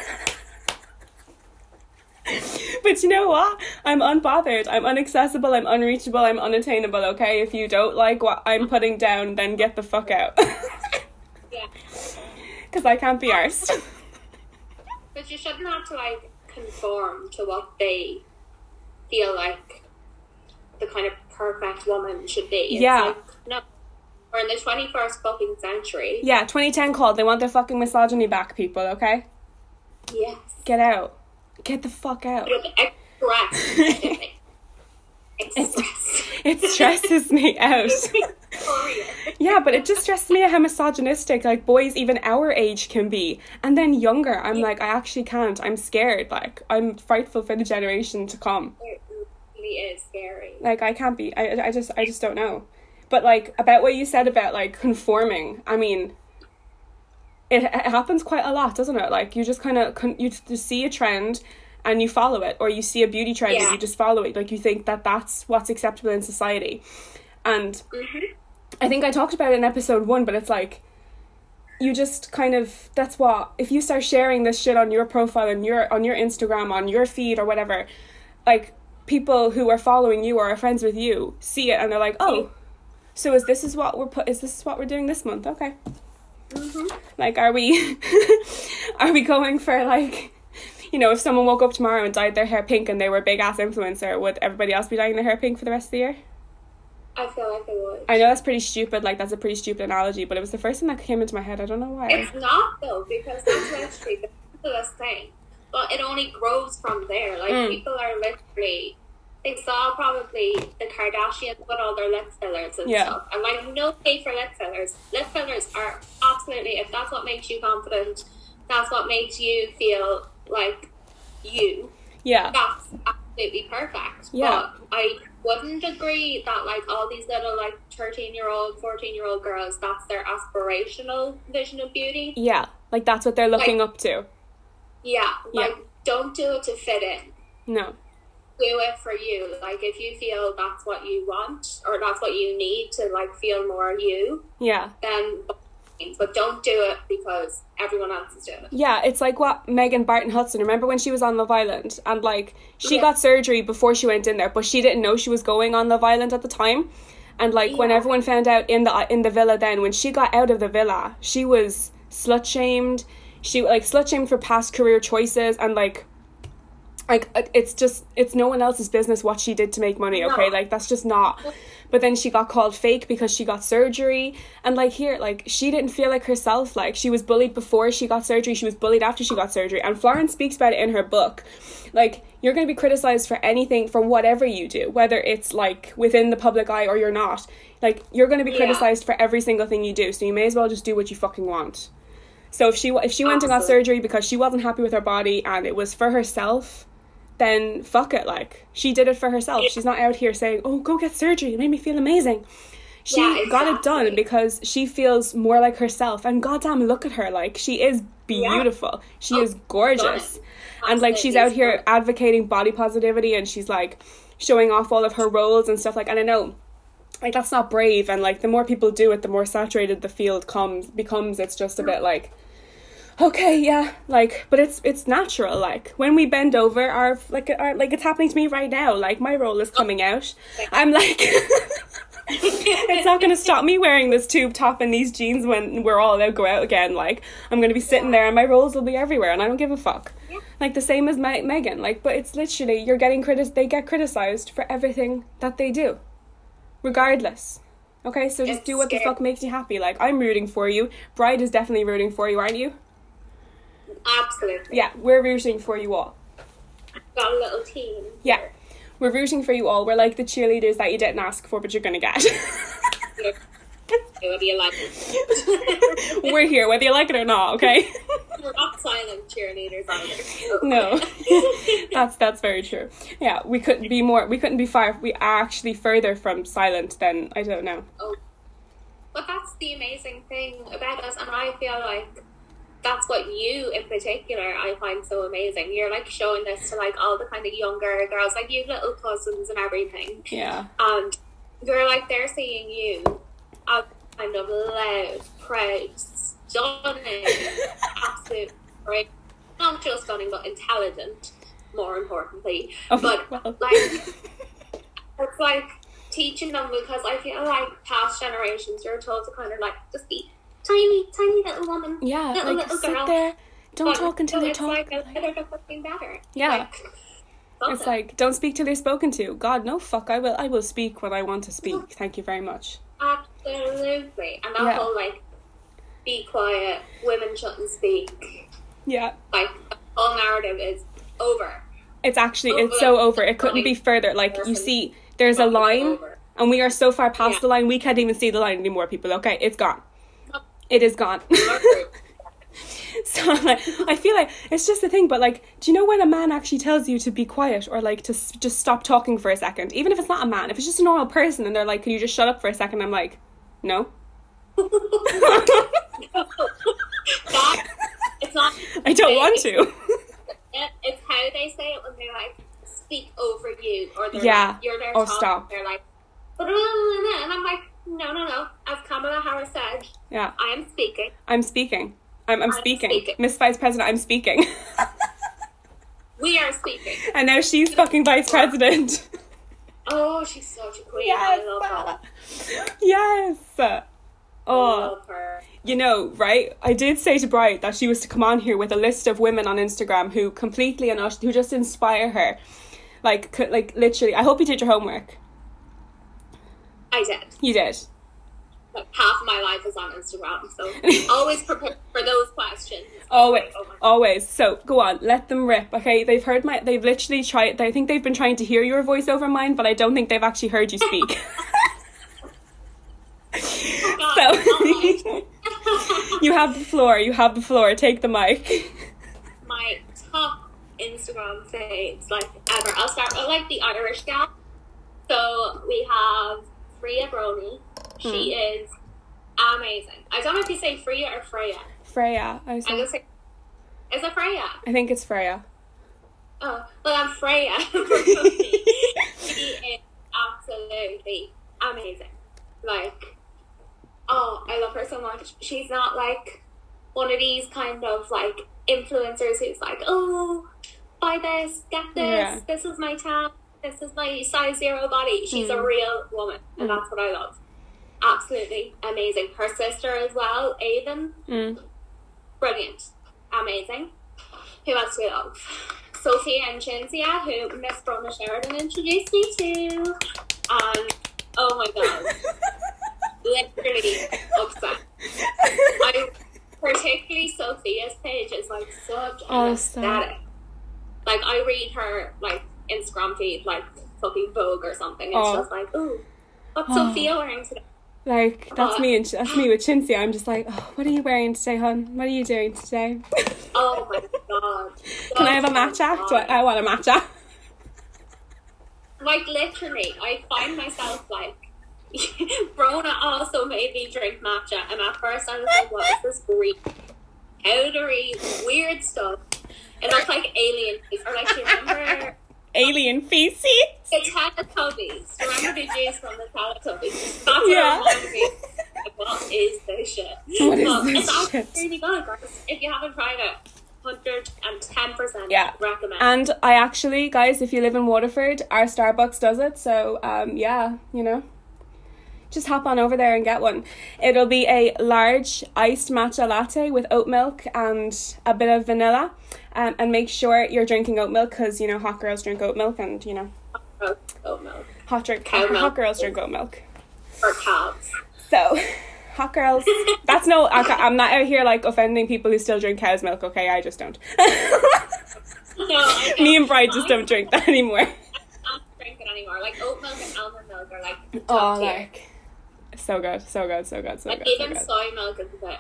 But you know what? I'm unbothered. I'm unaccessible. I'm unreachable. I'm unattainable. Okay, if you don't like what I'm putting down, then get the fuck out. Yeah. [laughs] Because I can't be arsed. But you shouldn't have to like conform to what they feel like the kind of perfect woman should be. It's Yeah. Like. We're in the twenty first fucking century. Yeah, 2010 called. They want their fucking misogyny back, people. Okay, Yes. get out. Get the fuck out. Express. [laughs] express. It stresses me out. [laughs] Yeah, but it just stresses me out how misogynistic like boys even our age can be, and then younger. I'm like, I actually can't. I'm scared. Like, I'm frightful for the generation to come. It really is scary. Like, I can't be. I, I just, I just don't know. But like about what you said about like conforming. I mean, it, it happens quite a lot, doesn't it? Like you just kind of con- you just see a trend and you follow it, or you see a beauty trend Yeah. and you just follow it. Like you think that that's what's acceptable in society, and hmm I think I talked about it in episode one, but it's like you just kind of that's what if you start sharing this shit on your profile and your on your Instagram on your feed or whatever, like people who are following you or are friends with you see it and they're like, oh, so is this is what we're put is this what we're doing this month? Okay, hmm like are we [laughs] are we going for like. You know, if someone woke up tomorrow and dyed their hair pink and they were a big ass influencer, would everybody else be dyeing their hair pink for the rest of the year? I feel like I would. I know that's pretty stupid, like that's a pretty stupid analogy, but it was the first thing that came into my head. I don't know why. It's not though, because that's literally the thing. But it only grows from there. Like Mm. people are literally they saw probably the Kardashians put all their lip fillers and Yeah. stuff. And like no pay for lip fillers. Lip fillers are absolutely if that's what makes you confident, that's what makes you feel like you, Yeah. that's absolutely perfect. Yeah. But I wouldn't agree that like all these little like thirteen year old, fourteen year old girls, that's their aspirational vision of beauty. Yeah. Like that's what they're looking Like- up to. Yeah, Yeah. like don't do it to fit in. No. Do it for you. Like if you feel that's what you want or that's what you need to like feel more you, Yeah. then but don't do it because everyone else is doing it. Yeah, it's like what Megan Barton Hanson. Remember when she was on Love Island and like she Yeah. got surgery before she went in there, but she didn't know she was going on Love Island at the time. And like when everyone found out in the in the villa, then when she got out of the villa, she was slut shamed. She like slut shamed for past career choices and like like uh, it's just it's no one else's business what she did to make money okay? No. like that's just not but then she got called fake because she got surgery. And like here like she didn't feel like herself like she was bullied before she got surgery she was bullied after she got surgery. And florence speaks about it in her book. Like you're going to be criticized for anything for whatever you do whether it's like within the public eye or you're not. Like you're going to be Yeah. criticized for every single thing you do. So you may as well just do what you fucking want. So if she if she went and got surgery because she wasn't happy with her body and it was for herself then fuck it like she did it for herself. She's not out here saying oh go get surgery it made me feel amazing. She Yeah, got it done because she feels more like herself. And goddamn look at her like she is beautiful. She Oh, is gorgeous. and like she's out here advocating body positivity and she's like showing off all of her rolls and stuff like and I know like that's not brave. And like the more people do it the more saturated the field comes becomes. It's just a bit like okay yeah like but it's it's natural like when we bend over our like our, like it's happening to me right now like my roll is coming out. I'm like [laughs] it's not going to stop me wearing this tube top and these jeans when we're all out go out again like i'm going to be sitting there and my rolls will be everywhere and i don't give a fuck. Like the same as Me- megan like but it's literally you're getting critic they get criticized for everything that they do regardless okay? So just It's do what the fuck makes you happy like i'm rooting for you bride is definitely rooting for you aren't you Absolutely. yeah we're rooting for you all Got a little team. yeah we're rooting for you all we're like the cheerleaders that you didn't ask for but you're gonna get do you like? [laughs] we're here whether you like it or not okay [laughs] We're not silent cheerleaders either. [laughs] no that's that's very true yeah we couldn't be more we couldn't be far we are actually further from silent than i don't know Oh. But that's the amazing thing about us, and I feel like that's what you in particular I find so amazing. You're like showing this to like all the kind of younger girls, like you little cousins and everything, yeah and you're like they're seeing you as kind of loud, proud, stunning, [laughs] absolute, right? Not just stunning, but intelligent. More importantly, Oh, but [laughs] well. like [laughs] it's like teaching them because I feel like past generations you're told to kind of like just be tiny, tiny little woman. yeah little, like little sit girl. there don't But talk until they talk Like, like- they're the fucking better. Yeah. Like, it's like don't speak till they're spoken to god no fuck i will i will speak when i want to speak thank you very much absolutely, and that Yeah. whole like be quiet, women shouldn't speak. yeah Like the whole narrative is over. it's actually Oh, it's so over it couldn't be further like you see there's a line and we are so far past Yeah. the line we can't even see the line anymore people okay it's gone it is gone [laughs] So I'm like, I feel like it's just a thing, but like, do you know when a man actually tells you to be quiet or like to s- just stop talking for a second, even if it's not a man, if it's just a normal person and they're like, can you just shut up for a second? I'm like, no. that, it's not. I don't want to. It, it's how they say it when they like speak over you, or they're Yeah, like, you're their or oh, talk, stop. They're like, and I'm like, no, no, no. As Kamala Harris said, Yeah, I am speaking. I'm speaking. I'm, I'm I'm speaking. speaking. Miss Vice President, I'm speaking. [laughs] We are speaking. and now she's fucking Vice President. Oh, she's such a queen. I love her. yes. Oh. You know, right? I did say to Bride that she was to come on here with a list of women on Instagram who completely and who just inspire her. Like, like literally. I hope you did your homework. I did. You did. Like, half of my life is on Instagram, so always prepare for those questions. Always, Oh always. So go on, let them rip. Okay, they've heard my. They've literally tried. I think they've been trying to hear your voice over mine, but I don't think they've actually heard you speak. [laughs] [laughs] Oh God, so [laughs] you have the floor. You have the floor. Take the mic. my top Instagram faves like ever. I'll start with like the Irish gal. So we have Freya Brony. She Hmm. is amazing. I don't know if you say Freya or Freya. Freya. I, was just say is it Freya? I think it's Freya. Oh, well, I'm Freya. [laughs] [laughs] she is absolutely amazing. Like, oh, I love her so much. She's not like one of these kind of like influencers who's like, oh, buy this, get this, Yeah. this is my tab, this is my size zero body. She's a real woman, and that's what I love. Absolutely amazing. Her sister as well, Avon, Mm. brilliant, amazing. Who else do we love? Sophie and Cinzia, who Miss Brona Sheridan introduced me to. Um, oh my god, [laughs] literally obsessed. I particularly Sophia's page is like such an Oh, aesthetic. Like I read her like Instagram feed like fucking Vogue or something. It's Oh. just like, ooh, what's Oh. Sophia wearing today? Like that's Uh, me and that's me with Cinzia. I'm just like, oh, what are you wearing today, hon? What are you doing today? Oh my god. Can I have a matcha? Do I. I want a matcha. Like literally, I find myself like [laughs] Brona also made me drink matcha, and at first I was like, "What is this green, powdery, weird stuff?" It looked like alien. Or like, do you remember alien feces. The Teletubbies. Remember the juice from the Teletubbies? That's what Yeah. reminded me. What is this shit? What is But this it's actually shit? really good, guys. If you haven't tried it, 110% Yeah. recommend. And I actually, guys, if you live in Waterford, our Starbucks does it. So, um, yeah, you know, just hop on over there and get one. It'll be a large iced matcha latte with oat milk and a bit of vanilla. Um, and make sure you're drinking oat milk because, you know, hot girls drink oat milk and, you know, oh, oh no. hot, drink, Cow hot, milk. Hot girls drink oat milk. For calves. So, [laughs] hot girls. That's no, I'm not out here like offending people who still drink cow's milk, okay? I just don't. No, [laughs] Me and Bride just don't drink that anymore. I don't drink it anymore. Like oat milk and almond milk are like Oh, tier. like so good, so good, so good, so Like good. So even good. soy milk is bit.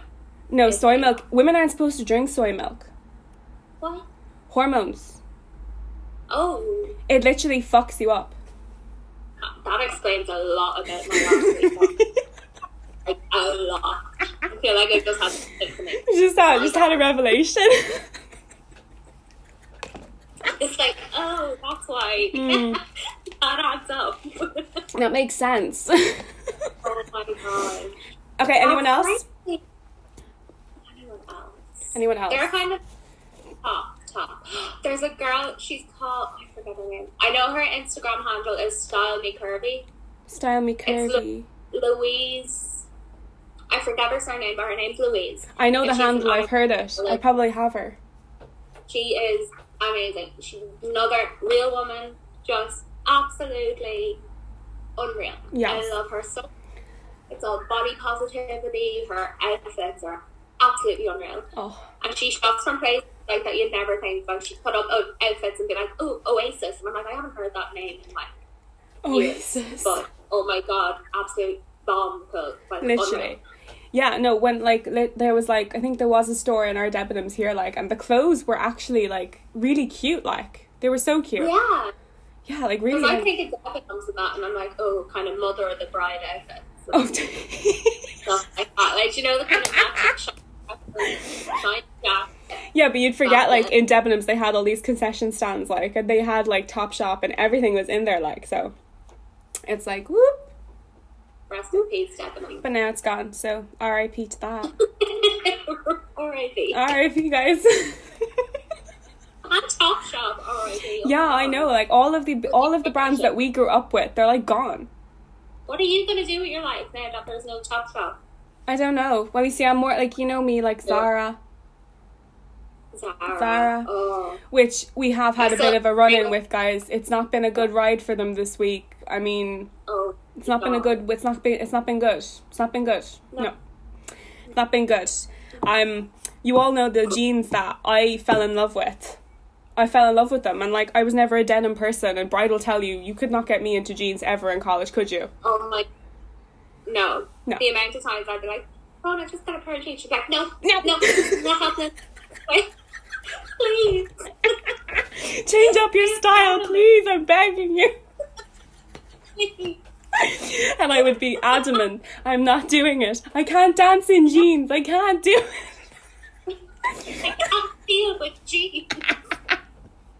No, soy milk. Women aren't supposed to drink soy milk. What? Hormones. Oh, It literally fucks you up. that explains a lot about my last week. [laughs] Like a lot. I feel like I just had to to me. [laughs] just had, just had a revelation. [laughs] It's like, oh, that's why. Mm. that adds up. that makes sense. My god. okay, anyone That's else? crazy. Anyone else? Anyone else? They're kind of top, top. There's a girl, she's called, I forget her name. I know her Instagram handle is Style Me Curvy. Style me curvy. Louise. I forget her surname, but her name's Louise. I know the and handle. I've heard it. I probably have her. She is amazing. She's another real woman, just absolutely unreal. Yes. I love her so. It's all body positivity. Her outfits are absolutely unreal, Oh, and she shops from places like that you'd never think. Like she put up outfits and be like, "Oh, Oasis," and I'm like, I haven't heard that name in like years. Oasis. But oh my god, absolute bomb cool. Like, Literally. unreal. Yeah, no, when like li- there was like I think there was a store in our Debenhams here like and the clothes were actually like really cute like they were so cute. Yeah, Yeah, like really. because I like- think it's Debenhams and that, and I'm like, oh, kind of mother of the bride outfits. Oh, [laughs] like that. Like, you know, the kind of shiny shiny yeah, but you'd forget like in Debenhams they had all these concession stands like and they had like Topshop and everything was in there like so. It's like whoop, Rest in peace, Debenhams. but now it's gone. So R.I.P. to that. [laughs] R.I.P. R.I.P. guys. [laughs] And Topshop, R.I.P. Oh yeah, I know. Like all of the all of the brands that we grew up with, they're like gone. What are you going to do with your life now that there's no Topshop? I don't know. Well, you see, I'm more like you know me, like Zara. Zara. Zara. Oh. which we have had a So- bit of a run in with guys. It's not been a good ride for them this week. I mean, Oh. it's not been a good. It's not been. It's not been good. It's not been good. No, No. it's not been good. Um, you all know the jeans that I fell in love with. I fell in love with them, and like I was never a denim person. And Bride will tell you, you could not get me into jeans ever in college, could you? Um, oh my. No. No. The amount of times I'd be like, oh, I just got a pair of jeans. She's like, no, No. no, not happening. Wait. Please. [laughs] Change up your style, please. I'm begging you. And I would be adamant, I'm not doing it. I can't dance in jeans. I can't do it. I can't deal with jeans.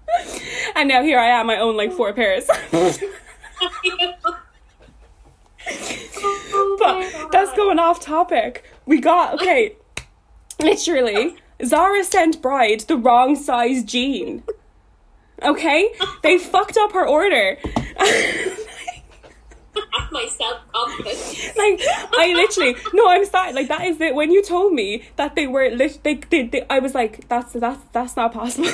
[laughs] And now here I am, I own like four pairs. [laughs] Oh but that's going off topic. We got, okay, literally, Zara sent Bride the wrong size jean. Okay? They [laughs] fucked up her order. My self confidence. like I literally no, I'm sorry. Like that is it. When you told me that they were lit, they, they I was like, that's that's that's not possible.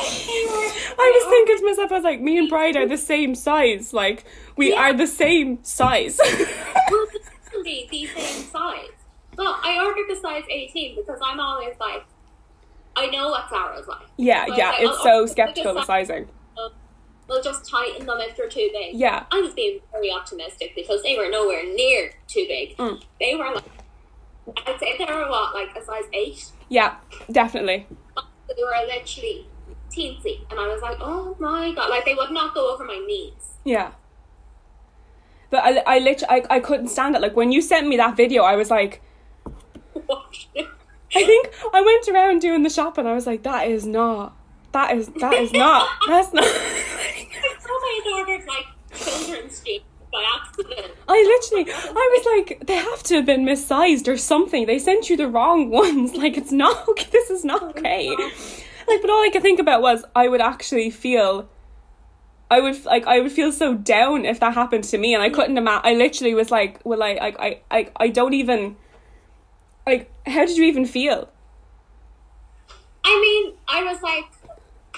I was thinking to myself, I was like, me and Bride are the same size. Like we Yeah. are the same size. Well, [laughs] the, the same size. Well, I ordered the size 18 because I'm always like, I know what Zara's like. yeah, So yeah. like, It's so skeptical the I'll- sizing. We'll just tighten them if they're too big. Yeah. I was being very optimistic because they were nowhere near too big. Mm. They were like, I'd say they were what, like a size 8? Yeah, definitely. They were literally teensy. And I was like, oh my god. Like, they would not go over my knees. Yeah. But I, I literally, I, I couldn't stand it. Like when you sent me that video, I was like? I think I went around doing the shop and I was like, that is not, that is that is not [laughs] that's not. Somebody ordered like children's jeans by accident. I literally, I was like, they have to have been missized or something. They sent you the wrong [laughs] ones. Like, it's not okay. This is not oh okay. Like, but all I could think about was I would actually feel, I would like, I would feel so down if that happened to me, and I couldn't imagine. I literally was like, well, I, I, I, I, I don't even, like, how did you even feel? I mean, I was like,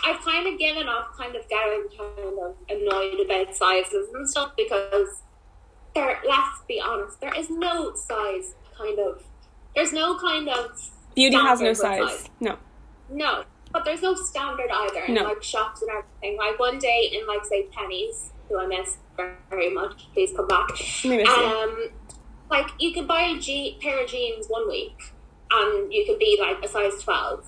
I've kind of given up kind of getting kind of annoyed about sizes and stuff because there, let's be honest, there is no size kind of, there's no kind of Beauty has no with size. No. No, but there's no standard either in No. like shops and everything. Like one day in like say Penneys, who I miss very much, please come back. We miss you. Um, like you could buy a je- pair of jeans one week, and you could be like a size twelve,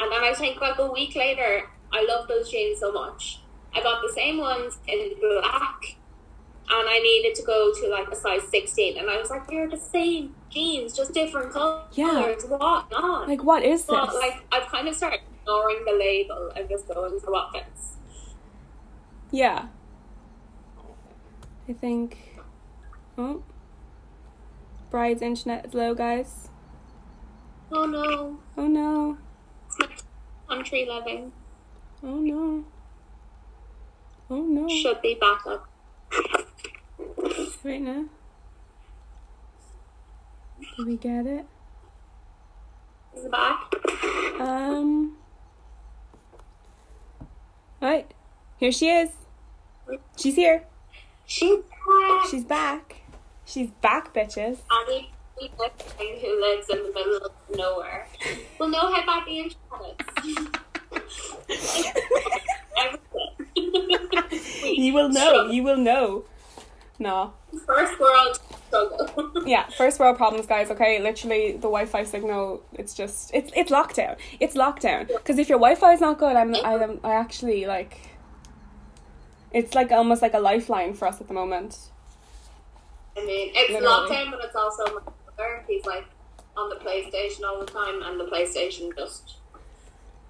and then I think like a week later, I love those jeans so much. I got the same ones in black, and I needed to go to like a size sixteen, and I was like, they're the same jeans, just different colors. Yeah. What not? Like, what is this? Like I've kind of started ignoring the label and just going for what fits. Yeah. I think. Oh. Bride's internet is low, guys. Oh no, Oh no. country living Oh no. Oh no. should be back up. Right now. Did we get it? Is it back? Um. Right. Here she is. She's here. She's back. She's back. She's back, bitches. Annie who lives in the middle of nowhere will know how bad the internet You will know. You will know. No. First world struggle. [laughs] Yeah, first world problems, guys. Okay, literally the Wi-Fi signal. It's just it's it's lockdown. It's lockdown. Because if your Wi-Fi is not good, I'm I'm I actually like. It's like almost like a lifeline for us at the moment. I mean, it's Literally. lockdown, but it's also my brother. He's like on the PlayStation all the time, and the PlayStation just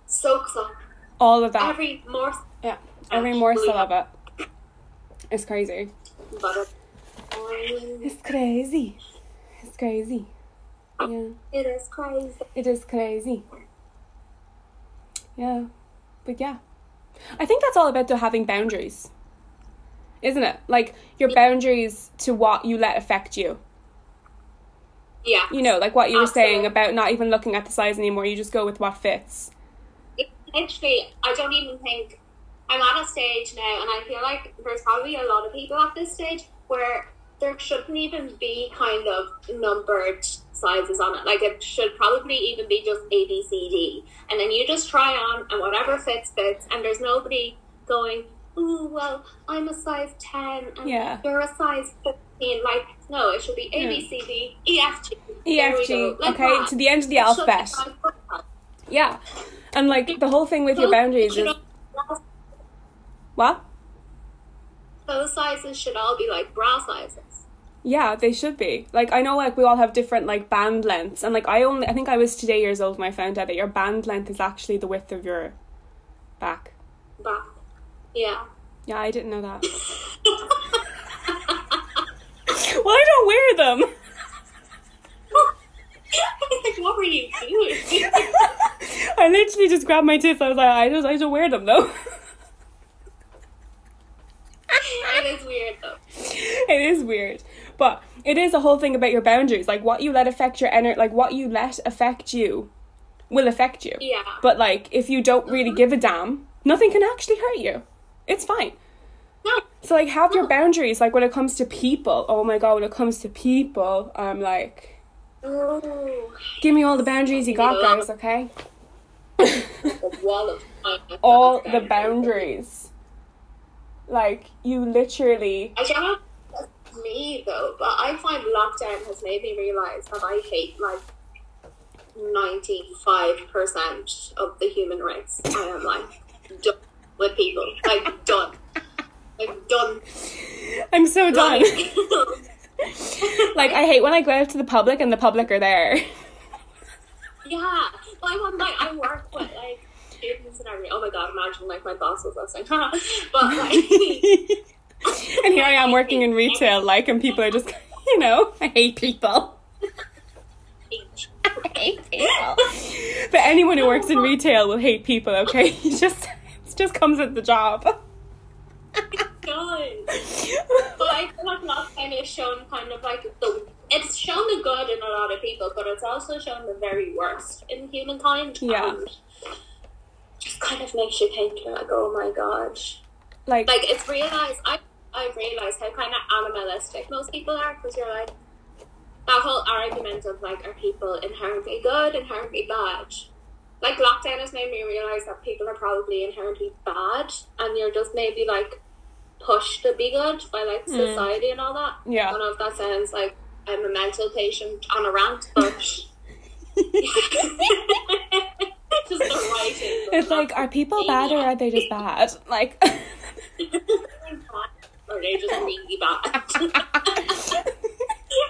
soaks up All of that. every more. yeah, every morsel of it. It's crazy. But It's crazy. It's crazy. Yeah, it is crazy. it is crazy. Yeah, but yeah, I think that's all about the having boundaries, isn't it? Like your boundaries to what you let affect you. Yeah. You know, like what you were saying about not even looking at the size anymore. You just go with what fits. It- literally, I don't even think I'm at a stage now, and I feel like there's probably a lot of people at this stage where there shouldn't even be kind of numbered sizes on it. Like it should probably even be just A, B, C, D, and then you just try on, and whatever fits fits, and there's nobody going. Ooh, well, I'm a size ten, and Yeah. you're a size fifteen. Like, no, it should be A, B, C, D, E, F, G. We EFG. Like okay, that. to the end of the It alphabet. Yeah, and like the whole thing with your boundaries is what? Those sizes should all be like bra sizes. Yeah, they should be. Like I know like we all have different like band lengths and like I only I think I was today years old when I found out that your band length is actually the width of your back. Back. Yeah. Yeah, I didn't know that. [laughs] well, I don't wear them. like, what were you doing? [laughs] I literally just grabbed my tits. I was like, I just I don't wear them though. It is weird though. [laughs] it is weird, but it is a whole thing about your boundaries. Like what you let affect your energy, like what you let affect you, will affect you. Yeah. But like, if you don't really mm-hmm. give a damn, nothing can actually hurt you. It's fine. No. So like, have your boundaries. Like when it comes to people, oh my god, when it comes to people, I'm like, Oh. give me all the boundaries you got, guys. Okay. A wall of time. [laughs] all the boundaries. Like you literally. I don't know if me though, but I find lockdown has made me realize that I hate like ninety five percent of the human race. I am like done with people. Like done. Like done. I'm so done. Like, [laughs] like I hate when I go out to the public and the public are there. yeah. Like I'm like I work with like Oh my god, imagine like my boss was listening. [laughs] but like [laughs] and here I am working in retail, like, and people are just, [laughs] you know, I hate people. I hate people. But anyone who works in retail will hate people, okay? It just, it just comes with the job. But I feel like last time it's shown kind of like the it's shown the good in a lot of people, but it's also shown the very worst in humankind. Yeah. And just kind of makes you think like, oh my god. Like, Like it's realized I I've realized how kind of animalistic most people are because you're like that whole argument of like are people inherently good, inherently bad. Like lockdown has made me realize that people are probably inherently bad, and you're just maybe like pushed to be good by like hmm. society and all that. Yeah. I don't know if that sounds like I'm a mental patient on a rant, but [laughs] [laughs] [laughs] just the writing. it's like, are people bad or are they just bad? [laughs] Like, [laughs] or they just really bad. [laughs]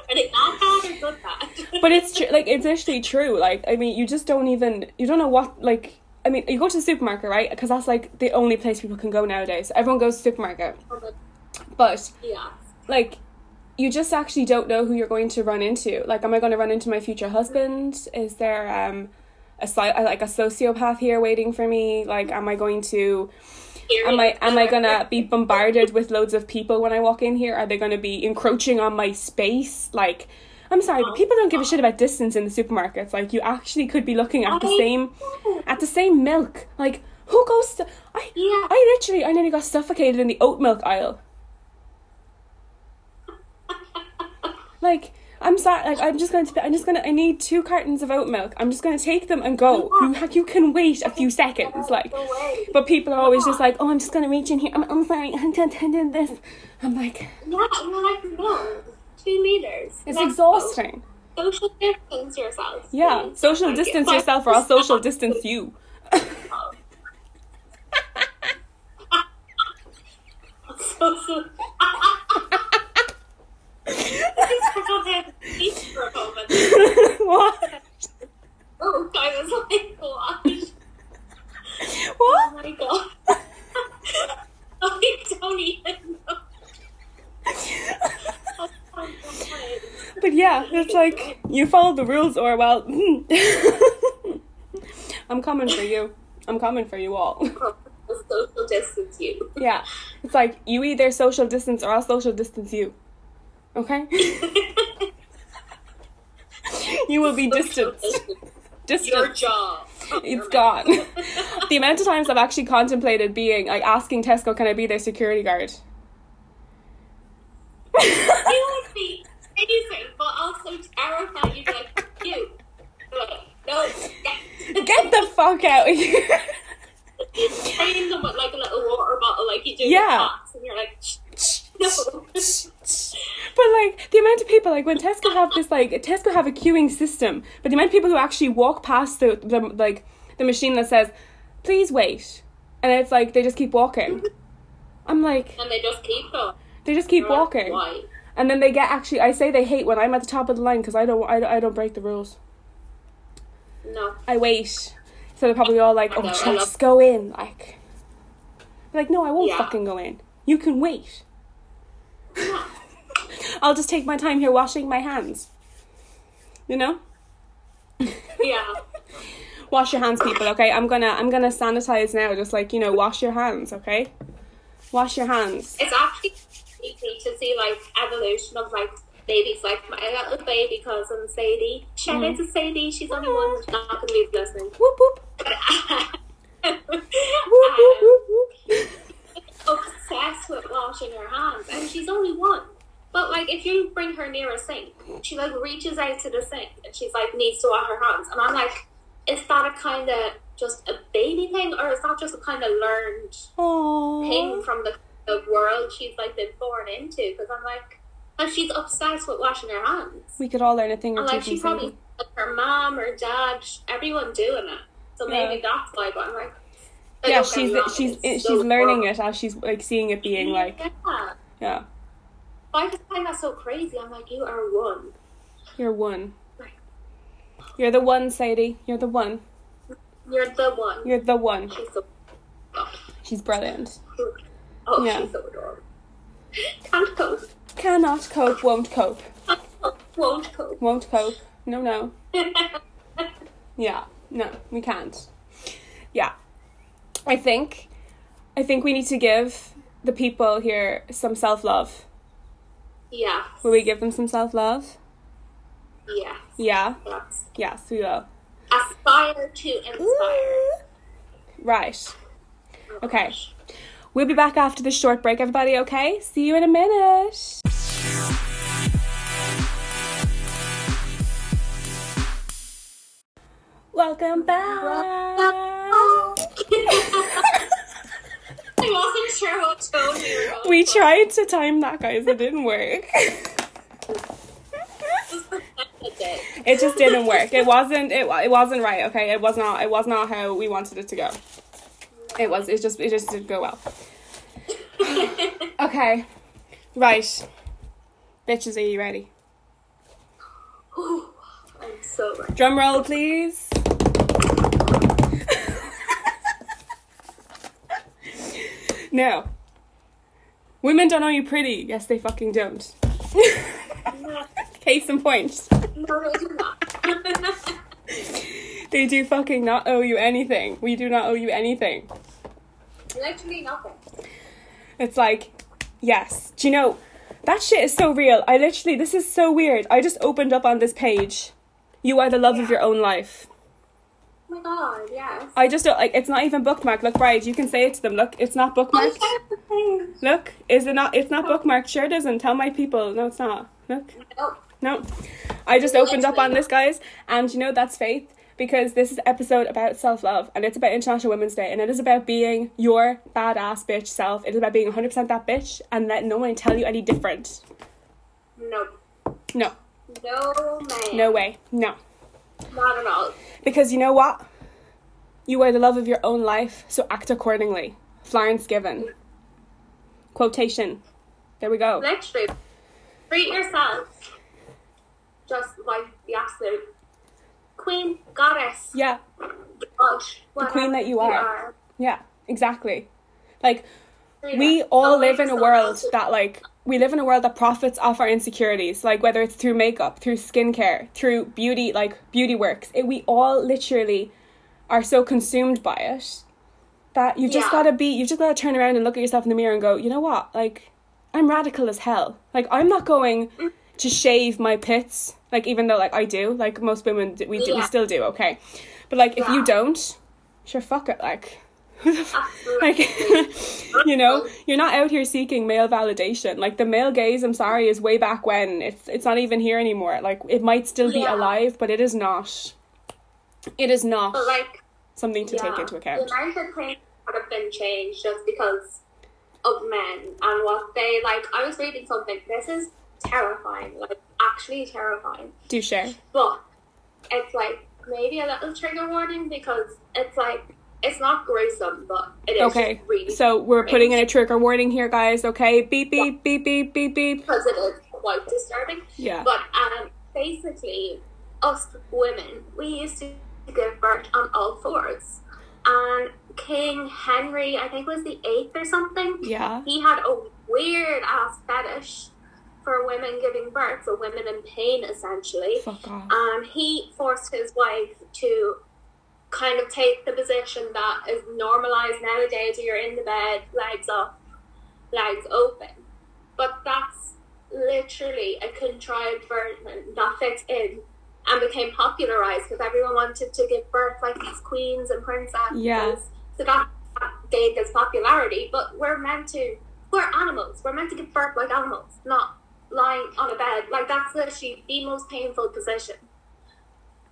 are they not bad or good bad? but it's true, like, it's actually true. Like, I mean, you just don't even, you don't know what, like, I mean, you go to the supermarket, right? Because that's like the only place people can go nowadays. Everyone goes to the supermarket. But yeah. like you just actually don't know who you're going to run into. Like, am I going to run into my future husband? Is there um a like a sociopath here waiting for me? Like, am I going to am I am I gonna be bombarded with loads of people when I walk in here? Are they gonna be encroaching on my space? Like, I'm sorry, but people don't give a shit about distance in the supermarkets. Like, you actually could be looking at the same at the same milk. Like, who goes to I Yeah. I literally I nearly got suffocated in the oat milk aisle. [laughs] Like, I'm sorry. Like, I'm just going to. I'm just going to. I need two cartons of oat milk. I'm just going to take them and go. You, you can wait a few seconds. Like, but people are always just like, oh, I'm just going to reach in here. I'm, I'm sorry. I did this. I'm like, Yeah, and like, no, two meters. it's Like, exhausting. Social distance yourself. Yeah, please. social distance yourself, or I'll social distance you. [laughs] [laughs] Social. For a moment. what? Oh, I was like, what? Oh my god. I don't even know. Oh my god. But yeah, it's like you follow the rules, or well, [laughs] I'm coming for you. I'm coming for you all. Social distance you. Yeah, it's like you either social distance or I'll social distance you. Okay? [laughs] you will be distanced. Your job. It's gone. [laughs] the amount of times I've actually contemplated being like asking Tesco, can I be their security guard? You [laughs] would be amazing, but also terrifying. You'd like, you. No, get. Get the fuck out of here. Spraying them with like a little water bottle, like you do Yeah. and you're like, no. But like the amount of people, like when Tesco have this, like Tesco have a queuing system, but the amount of people who actually walk past the, the like the machine that says, "Please wait," and it's like they just keep walking. [laughs] I'm like, and they just keep going. they just keep You're walking, Why? and then they get actually. I say they hate when I'm at the top of the line because I don't, I, don't- I don't break the rules. No. I wait, so they're probably all like, "Oh, know, should I I love- just go in?" Like, like no, I won't Yeah. fucking go in. You can wait. [laughs] I'll just take my time here washing my hands. You know? Yeah. [laughs] Wash your hands, people, okay? I'm gonna I'm gonna sanitize now, just like, you know, wash your hands, okay? Wash your hands. It's actually easy to see like evolution of like babies, like my little baby cousin Sadie. Shout out to Sadie. She's only one. She's not to be listening. Whoop whoop. um, [laughs] Whoop whoop whoop whoop. Obsessed with washing her hands, and she's only one. But like, if you bring her near a sink, she like reaches out to the sink and she's like needs to wash her hands, and I'm like, is that a kind of just a baby thing, or is that just a kind of learned thing from the, the world she's like been born into? Because I'm like, like she's obsessed with washing her hands, We could all learn a thing or and two like she probably like, her mom or dad, everyone doing it. So maybe Yeah. that's why. But I'm like, Yeah, don't get me she's wrong, she's it's she's learning it as she's like seeing it being like yeah. yeah. I just find that so crazy. I'm like, you are one. You're one. You're the one, Sadie. You're the one. You're the one. You're the one. She's so. Oh, She's brilliant. oh Yeah. she's so adorable. Can't cope. Cannot cope, won't cope. Won't cope. Won't cope. No, no. [laughs] Yeah, no, we can't. Yeah. I think I think we need to give the people here some self-love. yeah. Will we give them some self-love? Yeah. Yeah. That's Yes, we will. aspire to inspire. Right. Oh, okay. We'll be back after this short break, everybody, okay? See you in a minute. Welcome back. I wasn't sure what tone you were. We tried to time that, guys. It didn't work. It just didn't work. It wasn't. It, it wasn't right. Okay. It was not. It was not how we wanted it to go. It was. It just. It just didn't go well. Okay. Right. Bitches, are you ready? Ooh, I'm so ready. Drum roll, please. Now, women don't know you pretty. Yes, they fucking don't. [laughs] Case in point. No, they do not. They do fucking not owe you anything. We do not owe you anything. Literally nothing. It's like, yes. Do you know, that shit is so real. I literally, this is so weird. I just opened up on this page. You are the love of your own life. Oh my god, yes. I just don't like. It's not even bookmarked. Look, right? You can say it to them. Look, it's not bookmarked. Look, is it not? It's not bookmarked. Sure, it isn't. Tell my people. No, it's not. Look, Oh, no. I just opened up on this, guys, and you know that's faith because this is episode about self love and it's about International Women's Day and it is about being your badass bitch self. It is about being 100% that bitch and let no one tell you any different. no. No, No, man. no way, no. Not at all. Because you know what? You are the love of your own life, so act accordingly. Florence Given. Quotation. There we go. Literally. Treat yourself just like the absolute queen, goddess, Yeah, god, The queen that you whatever are. yeah, exactly. Like, Treat we all live in a world that, like, we live in a world that profits off our insecurities, like, whether it's through makeup, through skincare, through beauty, like, beauty works. It, we all literally are so consumed by it that you've just Yeah. gotta be, you've just gotta turn around and look at yourself in the mirror and go, you know what? Like, I'm radical as hell. Like, I'm not going to shave my pits, like, even though, like, I do, like, most women, we do, we still do, okay? But, like, if you don't, sure, fuck it, like, who the fuck? [laughs] like [laughs] you know you're not out here seeking male validation like the male gaze i'm sorry is way back when it's it's not even here anymore like it might still be Yeah. alive but it is not it is not But like, something to take into account The of things that have been changed just because of men and what they like. I was reading something. This is terrifying. Like, actually terrifying. do share But it's like maybe a little trigger warning because it's like it's not gruesome, but it is okay really so we're putting in a trigger warning here guys okay? Beep beep beep beep beep beep. Because it is quite disturbing. yeah. But um, basically, us women, we used to give birth on all fours. And King Henry, I think was the eighth or something, yeah. he had a weird ass fetish for women giving birth, so women in pain essentially. fuck off. And he forced his wife to kind of take the position that is normalized nowadays. You're in the bed, legs up, legs open. But that's literally a contrived version that fits in and became popularized because everyone wanted to give birth like these queens and princesses. Yeah. So that gained its popularity. But we're meant to, we're animals. We're meant to give birth like animals, not lying on a bed. Like that's literally the most painful position.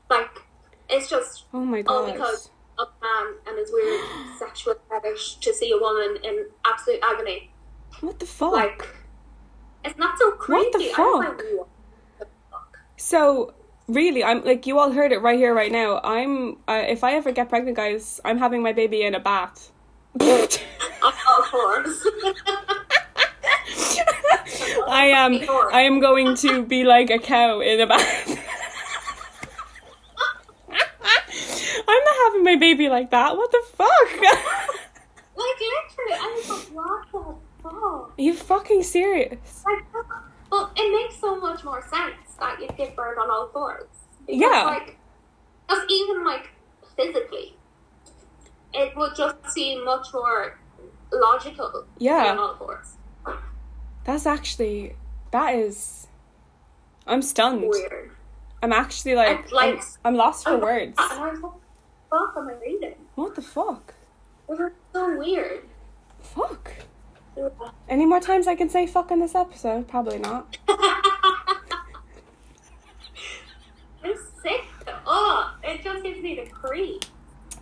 Like it's just oh my god, all because of man and his weird [gasps] sexual fetish to see a woman in absolute agony. what the fuck Like it's not so crazy. What the fuck? know what the fuck. So really, I'm like you all heard it right here, right now. I'm uh, if I ever get pregnant, guys, I'm having my baby in a bath. [laughs] All fours. [laughs] I am. [laughs] I am going to be like a cow in a bath. I'm not having my baby like that. What the fuck? [laughs] Like literally, I was like, what the fuck? Are you fucking serious? Like, well, it makes so much more sense that you'd give birth on all fours. Because, Yeah. Like, because even like physically, it would just seem much more logical. Yeah. on all fours. That's actually that is. I'm stunned. Weird. I'm actually like, like- I'm, I'm lost for And words. I like, fuck am I reading? What the fuck? It was so weird. Fuck. Any more times I can say fuck in this episode? Probably not. [laughs] it's sick. Oh, it just gives me the creep.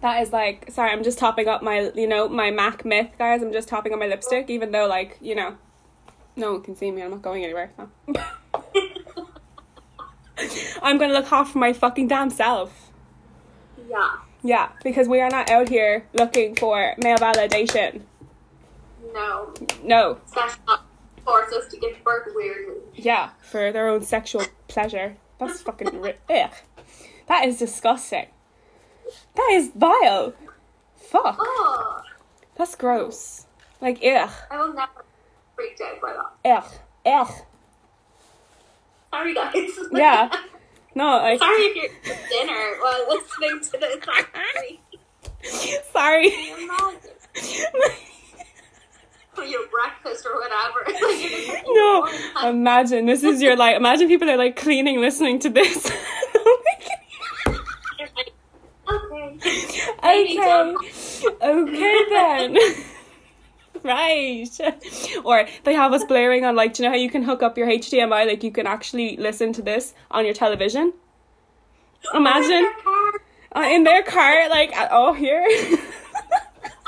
That is like, sorry, I'm just topping up my, you know, my Mac myth, guys. I'm just topping up my lipstick, even though, like, you know, no one can see me. I'm not going anywhere. So. [laughs] I'm gonna look for my fucking damn self. yeah. Yeah, because we are not out here looking for male validation. No. No. That's not force us to give birth weirdly. Yeah, for their own sexual pleasure. That's fucking ri- ugh. That is disgusting. That is vile. Fuck. Oh, That's gross. Like ugh, I will never be freaked out by that. ugh, ugh. Sorry, guys. Yeah. [laughs] No, like Sorry if you're dinner while listening to this. [laughs] Sorry. For your breakfast or whatever. Like, you're just- no, imagine this is your like. Imagine people are like cleaning, listening to this. [laughs] Okay. okay, okay then. [laughs] [laughs] right. Or they have us blaring on like, do you know how you can hook up your HDMI? Like you can actually listen to this on your television. Imagine uh, in their car, like at, oh here. [laughs]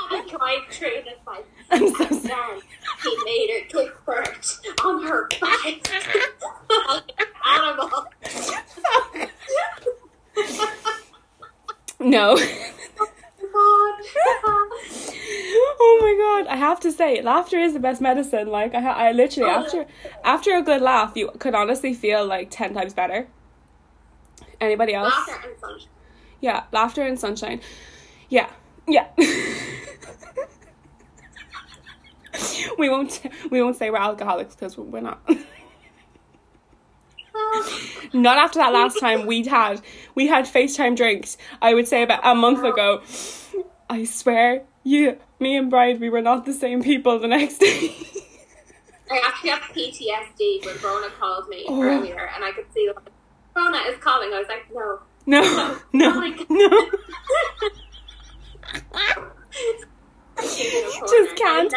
I drive through this like I'm so sorry. he made her give birth on her back. [laughs] Animal. No. [laughs] Oh my god! I have to say, laughter is the best medicine. Like I, I literally Oh. after after a good laugh, you could honestly feel like ten times better. Anybody else? Laughter and sunshine. Yeah, laughter and sunshine. Yeah, yeah. [laughs] we won't we won't say we're alcoholics because we're not. [laughs] not after that last time we'd had we had FaceTime drinks. I would say about a month ago. I swear, you, me and Bride, we were not the same people the next day. [laughs] I actually have PTSD when Brona called me Oh. earlier, and I could see like, Brona is calling. I was like, no. no, no, [laughs] oh no. Just [laughs] can't.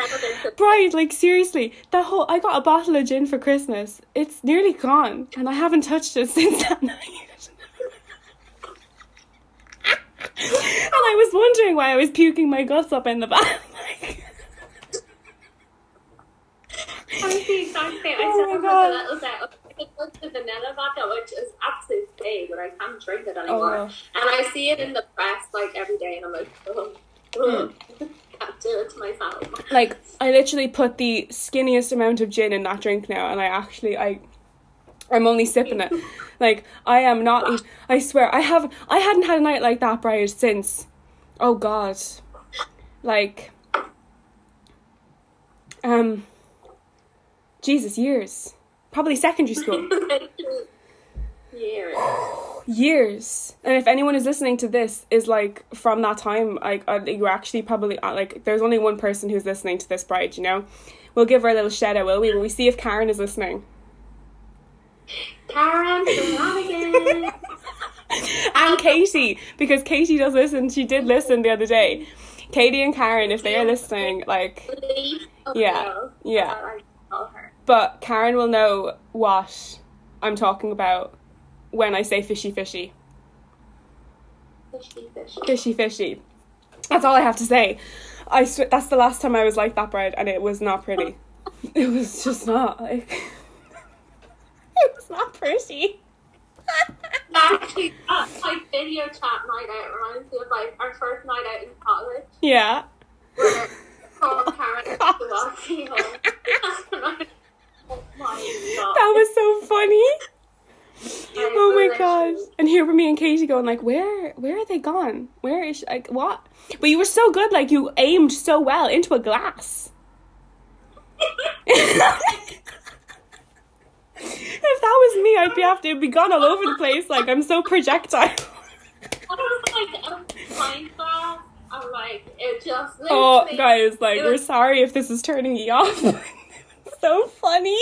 Bride, like seriously, that whole I got a bottle of gin for Christmas. It's nearly gone, and I haven't touched it since that night. And I was wondering why I was puking my guts up in the bath. [laughs] Oh like, I was the exact same. I Oh have God. a little bit it was the vanilla vodka, which is absolute pain, but I can't drink it oh, anymore. Oh. And I see it in the press like every day, and I'm like, [laughs] oh, oh. [laughs] can't do it to myself. like I literally put the skinniest amount of gin in that drink now, and I actually I. I'm only sipping it. Like I am not. I swear I have. I hadn't had a night like that, Brian, since. Oh God. Like. Um. Jesus, years. Probably secondary school. Years. [laughs] years. And if anyone is listening to this is like from that time, like uh, you're actually probably uh, like there's only one person who's listening to this bride. You know, we'll give her a little shout out, will we? Will we see if Karen is listening? Karen Flanagan. and Katie, because Katie does listen. She did listen the other day. Katie and Karen, if they are listening, like, Yeah, yeah. as I call her. but Karen will know what I'm talking about when I say fishy, fishy, Fishy fish. fishy, fishy. That's all I have to say. I sw- that's the last time I was like that, bride, and it was not pretty. It was just not like. [laughs] [laughs] it was not pretty. Actually, [laughs] like video chat night out reminds me of like our first night out in college yeah. where poor Karen had to walk me home. [laughs] oh my god. That was so funny. Oh my god! And here were me and Katie going like, where, where are they gone? Where is she? like what? But you were so good, like you aimed so well into a glass. If that was me, I'd be after it'd be gone all over the place. Like I'm so projectile. I was like. I'm like, it just. Oh, guys, like we're was- sorry if this is turning you off. [laughs] So funny.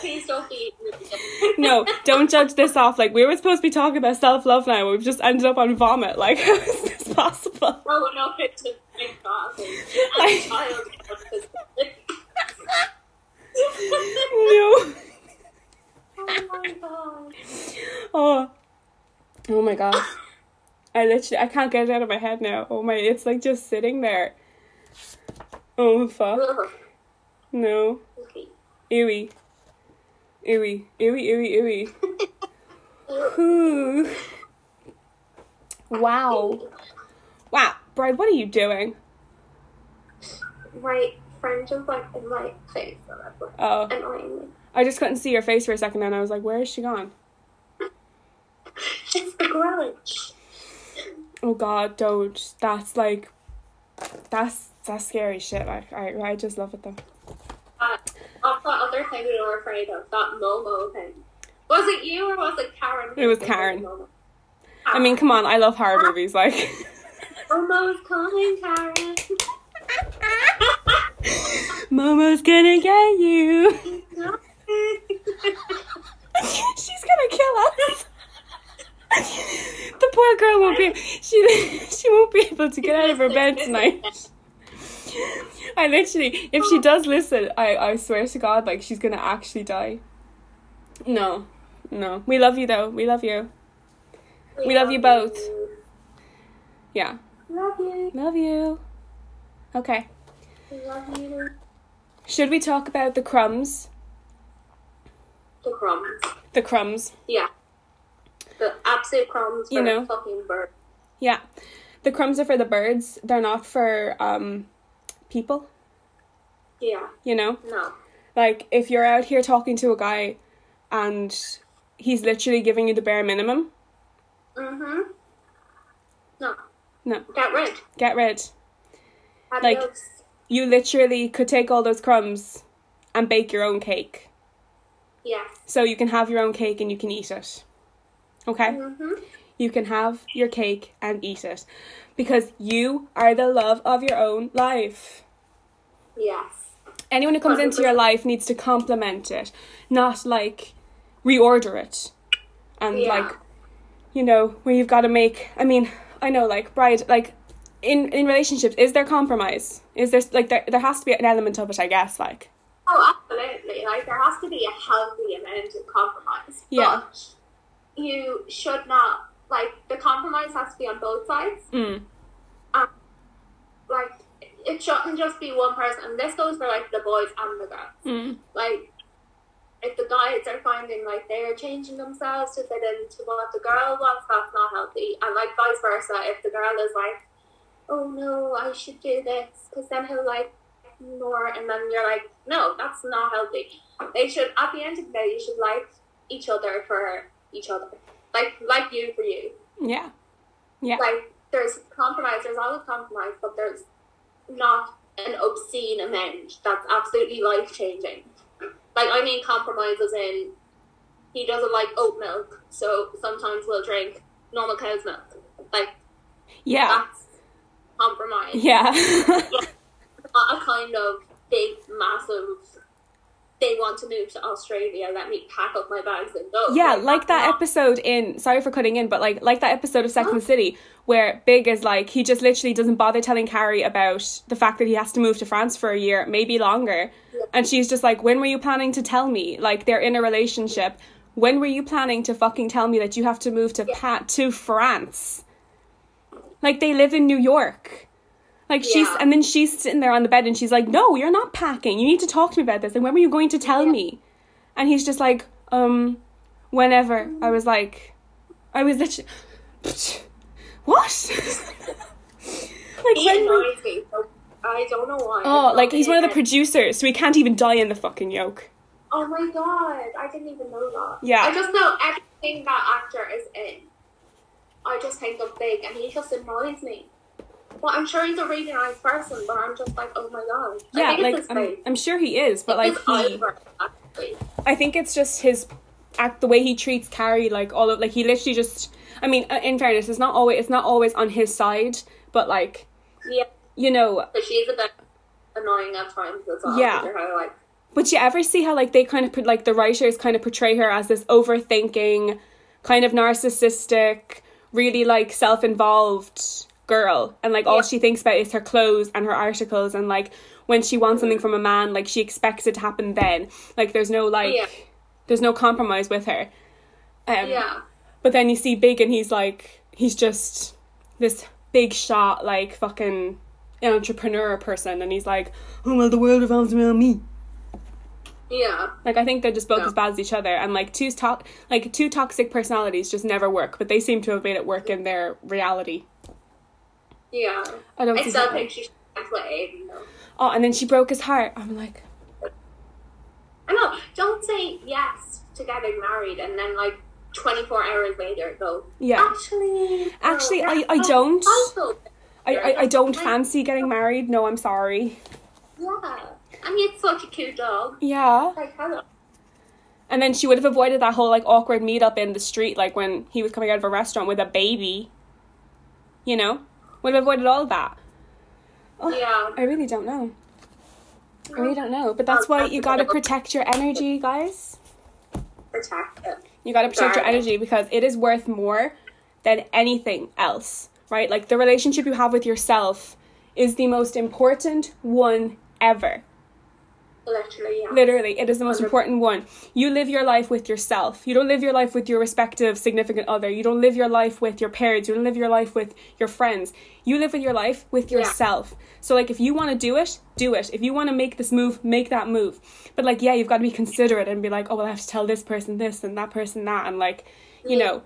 Please don't be. [laughs] no, don't judge this off. Like we were supposed to be talking about self love now, we've just ended up on vomit. Like [laughs] how is this possible? Growing up into big glasses. As a child. No. oh my god. Oh. Oh my gosh. I literally I can't get it out of my head now. Oh my it's like just sitting there. Oh fuck. Ugh. No. Okay. Ewy. Ewy. Ewy, ewy, ewy. Wow. Wow. Bride, what are you doing? My friend just like in my face, so that's like Oh. annoying me. I just couldn't see your face for a second and I was like, where is she gone? [laughs] It's the Grinch. Oh god, don't. That's like that's that's scary shit. Like I I just love it though. Uh, that other thing we were afraid of, that Momo thing. Was it you or was it Karen? It was said Karen. I mean, come on, I love horror [laughs] movies, like Momo's coming, Karen. [laughs] [laughs] Momo's gonna get you. [laughs] She's gonna kill us. the poor girl won't be she she won't be able to get out of her bed tonight. I literally if she does listen, I, I swear to God, like she's gonna actually die. No. No. We love you though. We love you. We love you both. Yeah. Love you. Love you. Okay. Love you. Should we talk about the crumbs? The crumbs. The crumbs. Yeah. The absolute crumbs for You know. fucking bird. Yeah. The crumbs are for the birds. They're not for um people, Yeah. you know? No. Like if you're out here talking to a guy and he's literally giving you the bare minimum, Mm-hmm. No. no. Get rid. Get rid. Like- Adios. You literally could take all those crumbs and bake your own cake. Yeah. So you can have your own cake and you can eat it. Okay? Mm-hmm. You can have your cake and eat it. Because you are the love of your own life. Yes. Anyone who comes into your life needs to compliment it, not like reorder it. And Yeah. like, you know, where you've got to make. I mean, I know, like bride, like in in relationships, is there compromise? Is there like there there has to be an element of it? I guess like Oh, absolutely. Like there has to be a healthy amount of compromise. Yeah. But you should not like the compromise has to be on both sides. mm, Like it shouldn't just be one person and this goes for like the boys and the girls. mm, Like if the guys are finding like they're changing themselves to fit into what the girl wants, that's not healthy. And like vice versa, if the girl is like, oh no, I should do this, because then he'll like more, and then you're like, no, that's not healthy. They should, at the end of the day, you should like each other for each other, like like you for you. yeah, yeah, Like there's compromise, there's always compromise, but there's not an obscene amount that's absolutely life changing. Like I mean compromises in he doesn't like oat milk, so sometimes we'll drink normal cow's milk. Like yeah, that's compromise. [laughs] yeah, Not a kind of big massive they want to move to Australia, let me pack up my bags and go. yeah. Like that not- episode in. Sorry for cutting in, but like like that episode of Sex and the City where Big is like he just literally doesn't bother telling Carrie about the fact that he has to move to France for a year, maybe longer. And she's just like, when were you planning to tell me? Like they're in a relationship. When were you planning to fucking tell me that you have to move to Pat to France? Like they live in New York. Like she's Yeah. and then she's sitting there on the bed and she's like, "No, you're not packing. You need to talk to me about this. And when were you going to tell Yeah. me?" And he's just like, "Um, whenever." I was like, I was literally, [laughs] what? [laughs] like He when? annoys me. So I don't know why. Oh, like he's one of the producers, so he can't even die in the fucking yoke. Oh my god, I didn't even know that. Yeah. I just know everything that actor is in. I just think of big, and he just annoys me. Well, I'm sure he's a really nice person, but I'm just like, oh my god. I Yeah, think like I'm. I'm sure he is, but like he, actually. I think it's just his act, the way he treats Carrie, like all of, like he literally just. I mean, uh, in fairness, it's not always, it's not always on his side, but like, Yeah, you know, but she's a bit annoying at times as well. Yeah. like, But you ever see how like they kind of put like the writers kind of portray her as this overthinking, kind of narcissistic, really like self-involved girl, and like all Yeah. she thinks about is her clothes and her articles, and like when she wants something from a man, like she expects it to happen then. Like there's no like, Yeah. there's no compromise with her. Um, yeah. But then you see Big, and he's like, he's just this big shot, like fucking entrepreneur person, and he's like, oh well, the world revolves around me. Yeah. Like I think they're just both as bad as each other, and like two to- like two toxic personalities just never work. But they seem to have made it work in their reality. Yeah. I don't I still that. think she should have Aidan though. Oh, and then she broke his heart. I'm like, I know. Don't say yes to getting married and then like 24 hours later go. yeah, Actually, no, Actually, I- I don't. I, I I don't fancy getting married. No, I'm sorry. Yeah. I mean, it's such a cute dog. Yeah, Like, hello. and then she would have avoided that whole like awkward meetup in the street, like when he was coming out of a restaurant with a baby. You know, would have avoided all that. Oh, Yeah. I really don't know. I really don't know, but that's why you gotta protect your energy, guys. Protect it. You got to protect your energy because it is worth more than anything else, right? Like the relationship you have with yourself is the most important one ever. Literally, yeah. Literally, it is the most important one. You live your life with yourself. You don't live your life with your respective significant other. You don't live your life with your parents. You don't live your life with your friends. You live with your life with Yeah. yourself. So like if you want to do it, do it. If you want to make this move, make that move. But like yeah, you've got to be considerate and be like, "Oh, well, I have to tell this person this and that person that." And like, you Yeah. know,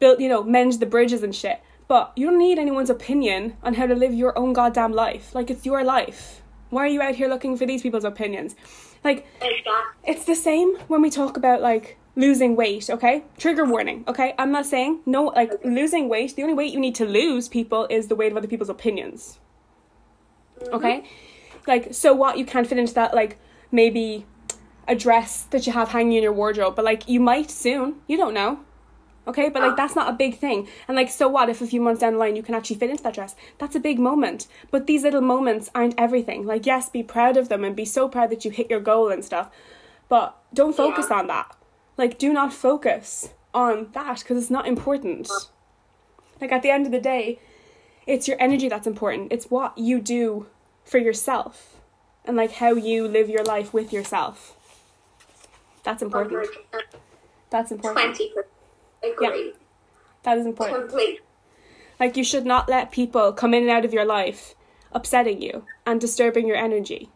build, you know, mend the bridges and shit. But you don't need anyone's opinion on how to live your own goddamn life. Like it's your life. Why are you out here looking for these people's opinions? Like it's the same when we talk about like losing weight, okay? Trigger warning, okay? I'm not saying no like losing weight, the only weight you need to lose people is the weight of other people's opinions. Mm-hmm. Okay? Like so what you can't fit into that like maybe a dress that you have hanging in your wardrobe, but like you might soon. You don't know. Okay, but like that's not a big thing. And like so what if a few months down the line you can actually fit into that dress? That's a big moment. But these little moments aren't everything. Like yes, be proud of them and be so proud that you hit your goal and stuff. But don't focus Yeah. on that. Like do not focus on that because it's not important. Like at the end of the day, it's your energy that's important. It's what you do for yourself and like how you live your life with yourself. That's important. 100%. That's important. 20%. Agree. That is important. Complete. Like you should not let people come in and out of your life upsetting you and disturbing your energy.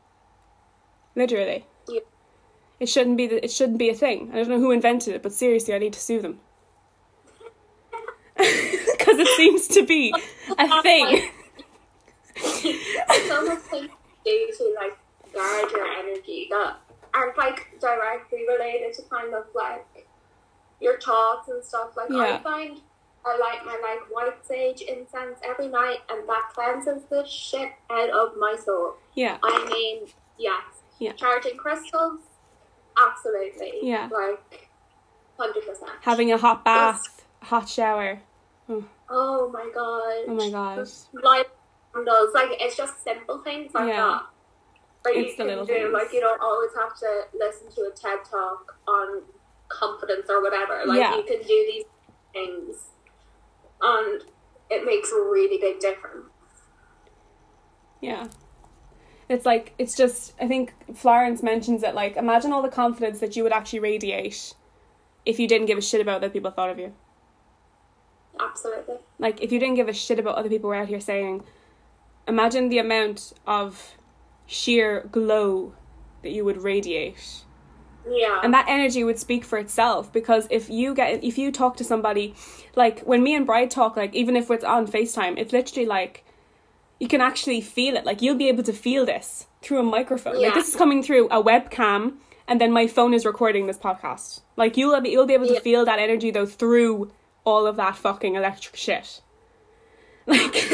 Literally. Yeah. It shouldn't be the, it shouldn't be a thing. I don't know who invented it, but seriously, I need to sue them. [laughs] Cuz it seems to be a thing. so much things do to like guard your energy that aren't like directly related to kind of like your thoughts and stuff. Like I find I light my like white sage incense every night and that cleanses the shit out of my soul. Yeah. I mean, yes. Yeah. Charging crystals, absolutely. Yeah. Like hundred percent. Having a hot bath, hot shower. Oh my god. Oh my god. Light candles, like it's just simple things like Yeah. that. That It's you the can little do. things. Like you don't always have to listen to a TED talk on confidence or whatever. Like Yeah. you can do these things, and it makes a really big difference. Yeah. It's like it's just I think Florence mentions it like imagine all the confidence that you would actually radiate if you didn't give a shit about what people thought of you. Absolutely. Like if you didn't give a shit about other people were out here saying imagine the amount of sheer glow that you would radiate. Yeah. and that energy would speak for itself because if you get if you talk to somebody like when me and bride talk like even if it's on facetime it's literally like you can actually feel it like you'll be able to feel this through a microphone like this is coming through a webcam and then my phone is recording this podcast. Like you'll be you'll be able to Yeah. feel that energy though through all of that fucking electric shit. Like [laughs]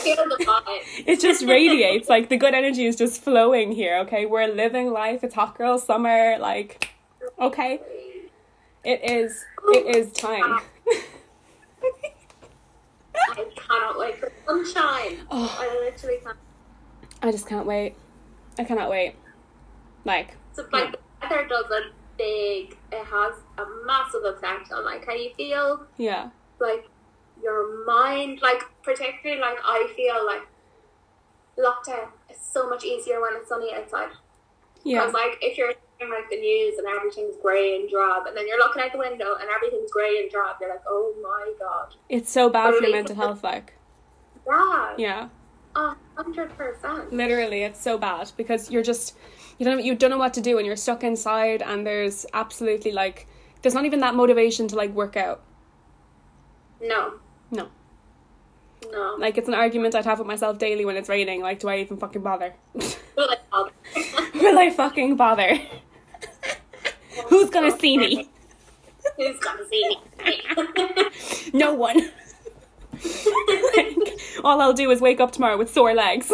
Feel the vibe. [laughs] it just radiates. Like the good energy is just flowing here. Okay, we're living life. It's hot girl summer. Like okay, it is. It is time. [laughs] I cannot wait for sunshine. Oh. I literally can't. I just can't wait. I cannot wait. Like So, like, the weather does a big, it has a massive effect on, like, how you feel, yeah, like, your mind. Like, particularly, like, I feel like lockdown is so much easier when it's sunny outside. yeah, Because, like, if you're like, the news and everything's grey and drab, and then you're looking out the window and everything's grey and drab, you're like, oh my god. it's so bad for your mental health. Like Yeah. yeah. A hundred percent. literally it's so bad because you're just you don't you don't know what to do and you're stuck inside and there's absolutely like there's not even that motivation to like work out No. No No. like it's an argument i'd have with myself daily when it's raining like do i even fucking bother [laughs] Will it bother? will i fucking bother who's gonna see me Who's gonna see me? [laughs] no one Like, [laughs] all i'll do is wake up tomorrow with sore legs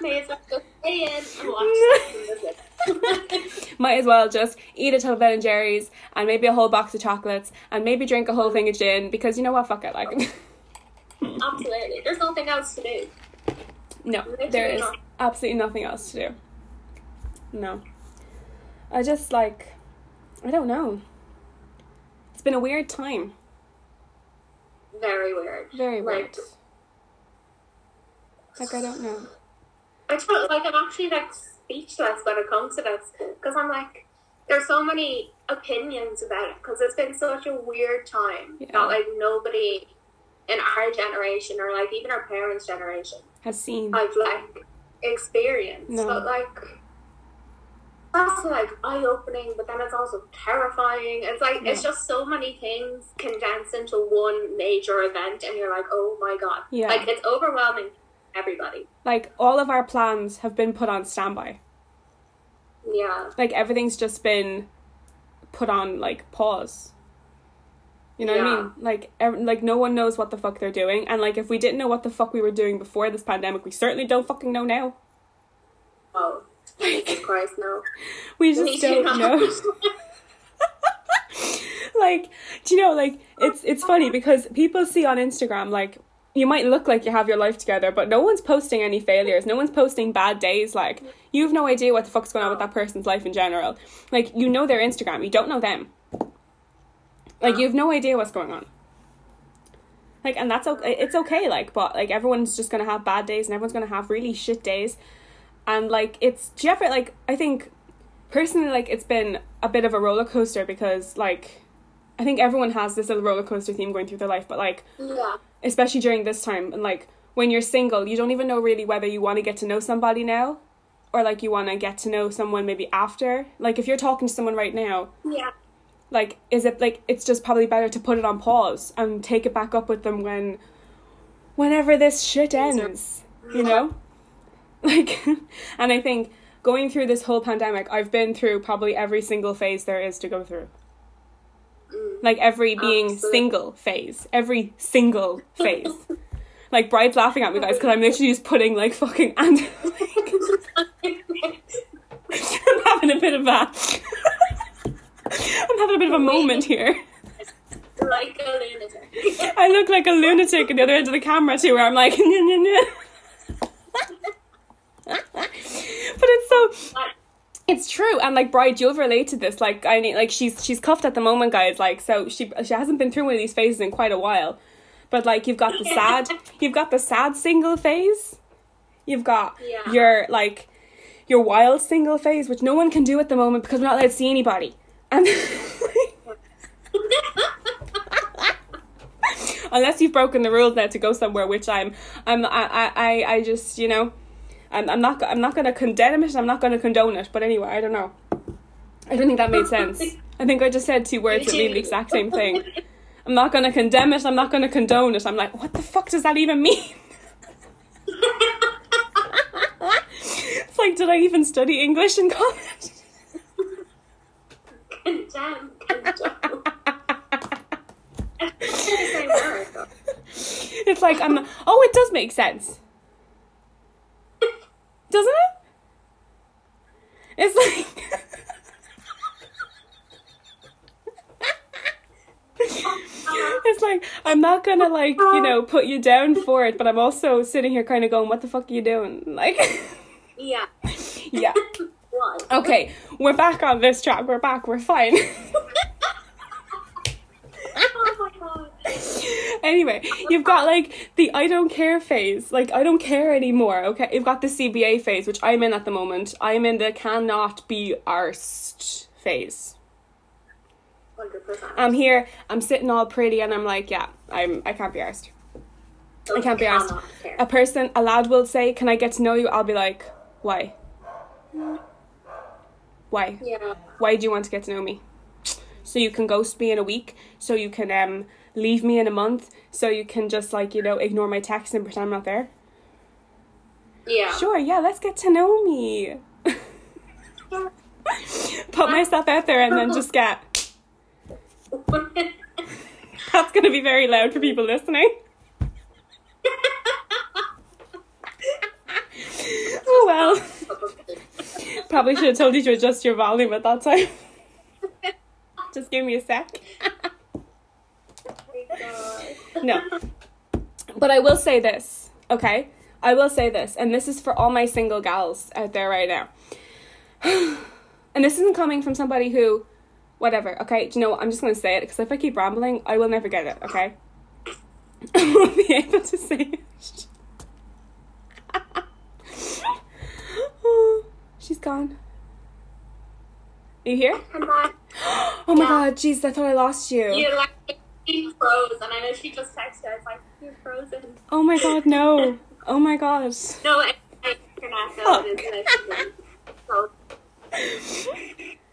May as well just stay in and watch. Might as well just eat a ton of Ben and Jerry's and maybe a whole box of chocolates and maybe drink a whole thing of gin because you know what fuck it like [laughs] Absolutely. There's nothing else to do. No, Literally there is not. absolutely nothing else to do. No. I just like I don't know. It's been a weird time. Very weird. Very weird. Like, Like I don't know. I felt like I'm actually like speechless when it comes to this because I'm like, there's so many opinions about it because it's been such a weird time Yeah. that like nobody in our generation or like even our parents' generation Has seen. I've like experienced. No. But like that's like eye opening, but then it's also terrifying. It's like it's just so many things condensed into one major event, and you're like, oh my god, Yeah. like it's overwhelming. Everybody, Like all of our plans have been put on standby. yeah, Like everything's just been put on like pause. You know what I mean? Like ev- like no one knows what the fuck they're doing and like if we didn't know what the fuck we were doing before this pandemic, we certainly don't fucking know now. oh, [laughs] Jesus Christ, no, [laughs] We just too, [laughs] don't no. know. like do you know like it's it's funny uh-huh. because people see on instagram like you might look like you have your life together but no one's posting any failures. No one's posting bad days. Like you have no idea what the fuck's going on with that person's life in general. Like you know their instagram. You don't know them. Like you have no idea what's going on. Like and that's okay it's okay like but like everyone's just gonna have bad days and everyone's gonna have really shit days. And like it's do you ever like i think personally like it's been a bit of a roller coaster because like I think everyone has this little roller coaster theme going through their life, but like yeah, especially during this time and like when you're single, you don't even know really whether you want to get to know somebody now or like you want to get to know someone maybe after. Like if you're talking to someone right now, yeah, like is it like it's just probably better to put it on pause and take it back up with them when whenever this shit ends, you know? [laughs] Like [laughs] and I think going through this whole pandemic, I've been through probably every single phase there is to go through. Mm. Like every being Absolutely. single phase, every single phase. [laughs] like Bride's laughing at me guys because I'm literally just putting like fucking [laughs] and [laughs] I'm having a bit of a I'm having a bit of a moment here. like a lunatic. I look like a lunatic at the other end of the camera too, where I'm like, but it's so it's true, and like Bride, you'll relate to this. Like I mean, like she's she's cuffed at the moment, guys. Like so she she hasn't been through one of these phases in quite a while. But like you've got the sad, [laughs] you've got the sad single phase. You've got Yeah. your like your wild single phase, which no one can do at the moment because we're not allowed to see anybody. And [laughs] unless you've broken the rules now to go somewhere, which I'm, I'm, I, I, I just, you know, I'm, I'm not, I'm not going to condemn it. I'm not going to condone it. But anyway, I don't know. I don't think that made sense. [laughs] I think I just said two words that mean the exact same thing. I'm not going to condemn it. I'm not going to condone it. I'm like, what the fuck does that even mean? It's like, did I even study English in college? Condemn, condemn. It's [laughs] the same word. It's like I'm. Oh, it does make sense, doesn't it? It's like. [laughs] It's like I'm not gonna like you know put you down for it, but I'm also sitting here kind of going, "What the fuck are you doing?" [laughs] Like, Yeah. yeah. [laughs] Okay, we're back on this track. We're back. We're fine. Oh my god. Anyway, you've got like the I don't care phase. Like I don't care anymore. Okay, you've got the CBA phase, which I'm in at the moment. I'm in the cannot be arsed phase. 100%. I'm here. I'm sitting all pretty, and I'm like, yeah, I'm. I can't be arsed. I can't be asked. Care. A person, a lad will say, "Can I get to know you?" I'll be like, "Why? Why? Yeah. Why do you want to get to know me? So you can ghost me in a week. So you can um leave me in a month. So you can just like you know ignore my text and pretend I'm not there. Yeah. Sure, yeah, let's get to know me. [laughs] Put myself out there and then just get. [laughs] That's gonna be very loud for people listening. [laughs] oh well. Probably should have told you to adjust your volume at that time. Just give me a sec. [laughs] No. But I will say this, okay? I will say this, and this is for all my single gals out there right now. [sighs] and this isn't coming from somebody who, whatever, okay? Do you know what? I'm just going to say it because if I keep rambling, I will never get it, okay? [laughs] I won't be able to say it. [laughs] She's gone. Are you here? Come on. [gasps] Oh my Yeah. god, jeez, I thought I lost you. You like she froze, and I know she just texted. I was like, "You're frozen." Oh my god, no. Oh my god. No, it- it's internet though. It is listening. So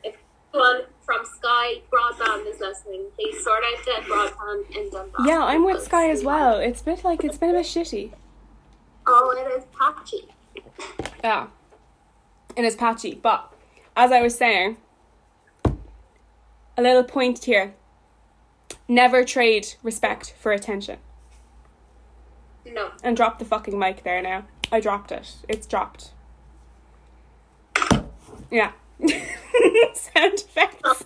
if anyone from Sky Broadband is listening, please sort out the broadband in Dunbar. Yeah, I'm with Sky as well. It's been like it's been a bit shitty. Oh, it is patchy. Yeah. And it's patchy. But as I was saying, a little point here. Never trade respect for attention. No. And drop the fucking mic there now. I dropped it. It's dropped. Yeah. [laughs] Sound effects.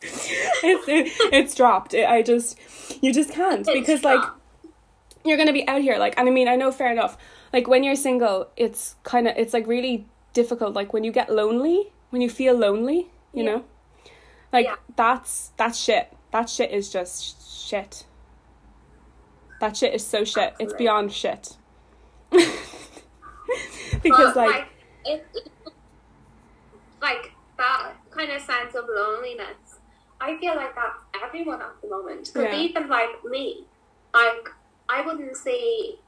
It's it, it's dropped. It, I just you just can't because like you're gonna be out here like and I mean I know fair enough like when you're single it's kind of it's like really difficult like when you get lonely when you feel lonely you Yeah. know like Yeah. that's that's shit that shit is just shit that shit is so shit it's beyond shit [laughs] because But, like it, it- like that kind of sense of loneliness. I feel like that's everyone at the moment. Because Yeah. even like me, like I wouldn't see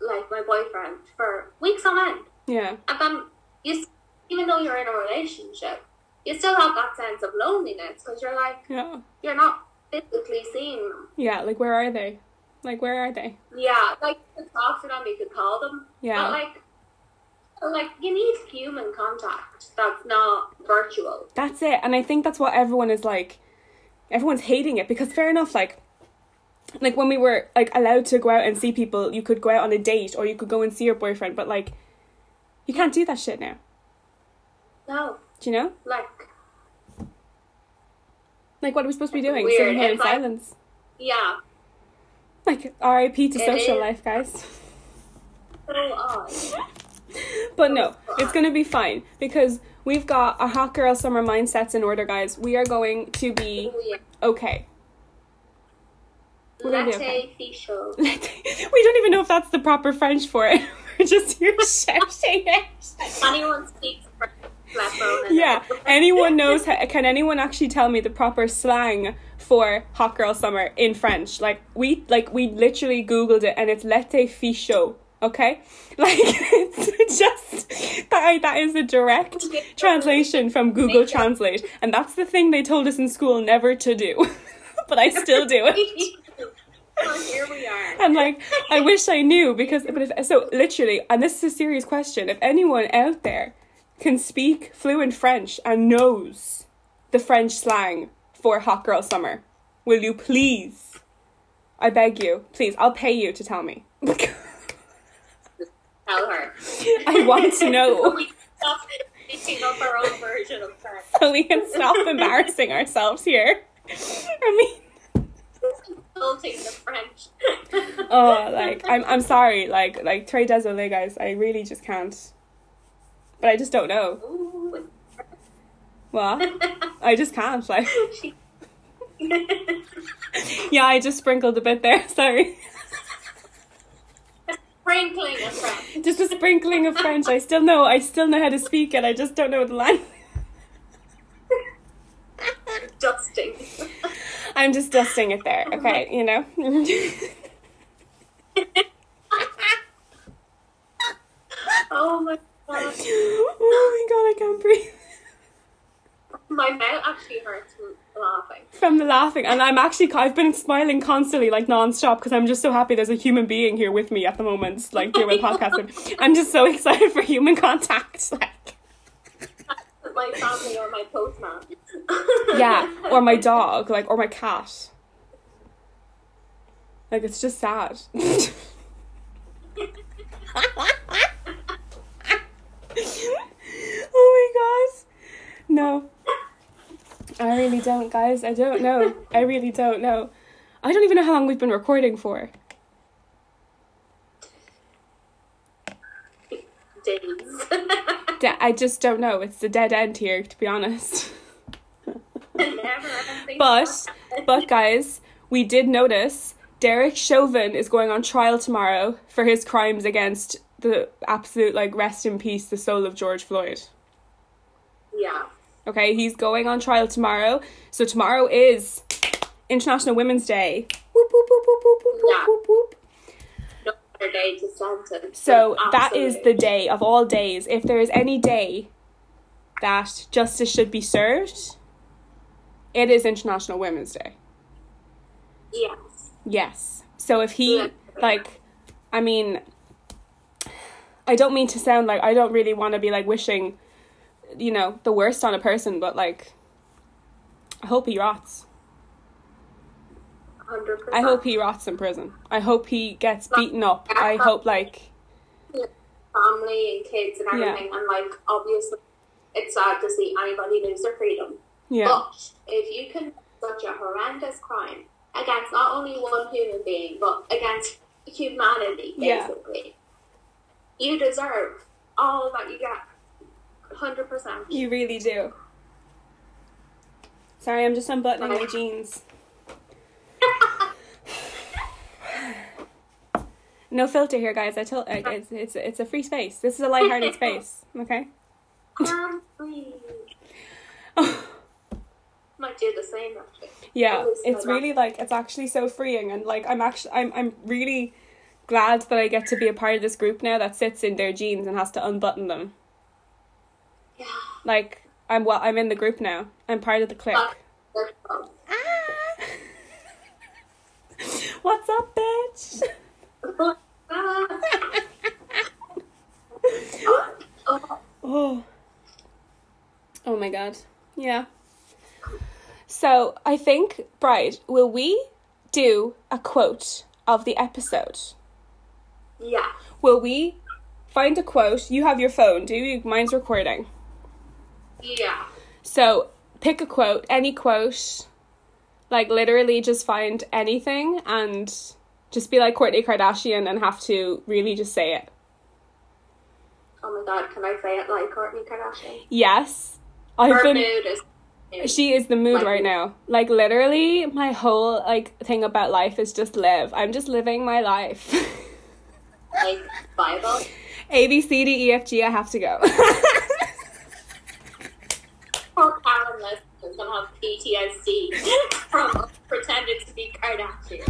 like my boyfriend for weeks on end, yeah and then you, even though you're in a relationship, you still have that sense of loneliness because you're like yeah you're not physically seeing them. yeah like where are they like where are they Yeah, like you could talk to them, you could call them, Yeah. but like. Like you need human contact that's not virtual. That's it. And I think that's what everyone is like. Everyone's hating it because fair enough, like like when we were like allowed to go out and see people, you could go out on a date or you could go and see your boyfriend, but like you can't do that shit now. No, Do you know? like Like what are we supposed to be doing? Weird. Sitting here in like- silence. yeah, Like R.I.P. to It social is. life, guys. so. [laughs] But no, it's gonna be fine because we've got a hot girl summer mindsets in order, guys. We are going to be okay. We're gonna okay. [laughs] [laughs] We don't even know if that's the proper French for it. We're just here shouting it. Anyone speaks Yeah. [laughs] Anyone knows? Can anyone actually tell me the proper slang for hot girl summer in French? Like we, like we literally googled it, and it's l'été fichot. Okay, [laughs] like it's just that. That is a direct translation from Google Translate, and that's the thing they told us in school never to do. [laughs] but I still do it. well, here we are. And like, I wish I knew because, but if so, literally, and this is a serious question. If anyone out there can speak fluent French and knows the French slang for hot girl summer, will you please? I beg you, please. I'll pay you to tell me. Tell her. I want to know we stop making up our own version of French. so we can stop embarrassing ourselves here. I mean. Insulting the French. oh like i'm i'm sorry like like très désolé guys i really just can't but i just don't know Ooh. what i just can't like [laughs] yeah i just sprinkled a bit there [laughs] sorry Sprinkling of French. just a sprinkling of french i still know i still know how to speak it i just don't know the language Dusting. i'm just dusting it there okay you know [laughs] Oh my god. Oh my god i can't breathe. My mouth actually hurts from laughing. from the laughing and i'm actually i've been smiling constantly like non-stop because i'm just so happy there's a human being here with me at the moment like doing the podcast i'm just so excited for human contact [laughs] like. My family or my postman. yeah [laughs] or my dog like or my cat. Like it's just sad [laughs] oh my gosh no. I really don't guys. I don't know. I really don't know. I don't even know how long we've been recording for. Days. De- i just don't know. It's a dead end here to be honest. [laughs] But, but guys, we did notice Derek Chauvin is going on trial tomorrow for his crimes against the absolute like rest in peace the soul of George Floyd. yeah. Okay, he's going on trial tomorrow. So tomorrow is International Women's Day. Whoop, whoop, whoop, Yeah. No. So that is the day of all days. If there is any day that justice should be served, it is International Women's Day. Yes. Yes. So if he Yeah. like I mean I don't mean to sound like I don't really want to be like wishing you know the worst on a person but like I hope he rots. 100%. I hope he rots in prison. I hope he gets beaten up. I hope like family and kids and Yeah. everything, and like obviously, it's sad to see anybody lose their freedom. yeah. But if you can such a horrendous crime against not only one human being but against humanity, Yeah. basically, you deserve all that you get. Hundred percent. You really do. Sorry, I'm just unbuttoning my jeans. [laughs] No filter here, guys. I told like, it's it's it's a free space. This is a lighthearted space. [laughs] Okay. Um. Might do the same actually. Yeah, it's really like it's actually so freeing and like I'm actually I'm I'm really glad that I get to be a part of this group now that sits in their jeans and has to unbutton them. Yeah. Like I'm well I'm in the group now. I'm part of the clique. But they're fun. Ah! [laughs] What's up, bitch? [laughs] Oh. Oh my god. Yeah. So, I think, Bride, will we do a quote of the episode? yeah. Will we find a quote? You have your phone, do you? Mine's recording. Yeah. So, pick a quote, any quote. Like, literally just find anything and just be like Kourtney Kardashian and have to really just say it. Oh my god, can I say it like Kourtney Kardashian? Yes. I've Her been. mood is. She is the mood Like- right now. Like literally, my whole like thing about life is just live. I'm just living my life. like Bible. [laughs] A B C D E F G. I have to go. [laughs] Poor Karen List is gonna have PTSD [laughs] from pretending to be Kardashian.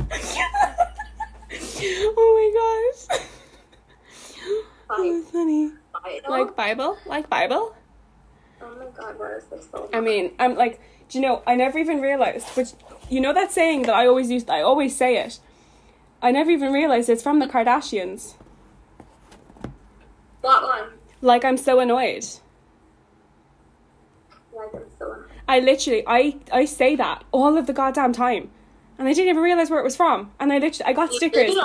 [laughs] oh my gosh. Like, funny. Bible? Like Bible? Like Bible? oh my god, where is this? I mean, I'm like, do you know? I never even realized. Which you know that saying that I always used. I always say it. I never even realized it's from the Kardashians. What one? Like I'm so annoyed. Like I'm so I literally I I say that all of the goddamn time. And I didn't even realize where it was from. And I literally I got stickers.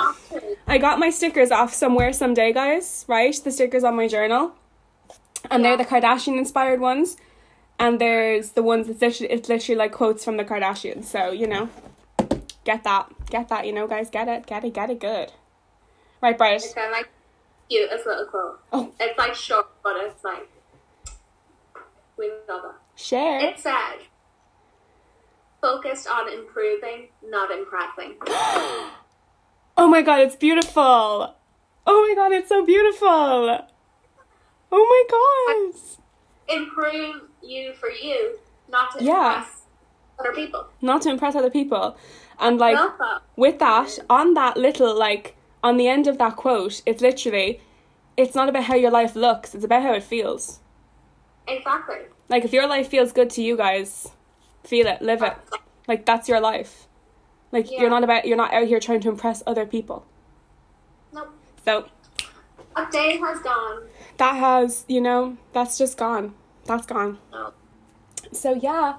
I got my stickers off somewhere someday, guys, right? The stickers on my journal. And they're the Kardashian inspired ones. And there's the ones that's literally it's literally like quotes from the Kardashians. So, you know. Get that. Get that, you know, guys. Get it. Get it. Get it good. Right, Bride. It's kind of like cutest little quote. Oh. It's like short, but it's like we love it. Share. It said, "Focused on improving, not impressing." [gasps] Oh my god, it's beautiful. Oh my god, it's so beautiful. Oh my god. Improve you for you, not to Yeah. impress other people. Not to impress other people. And like that. with that, on that little like on the end of that quote, it's literally it's not about how your life looks, it's about how it feels. Exactly. Like if your life feels good to you guys, feel it, live it. Like that's your life. Like Yeah. you're not about you're not out here trying to impress other people. Nope. So A day has gone. that has, you know, that's just gone. That's gone. No. So yeah.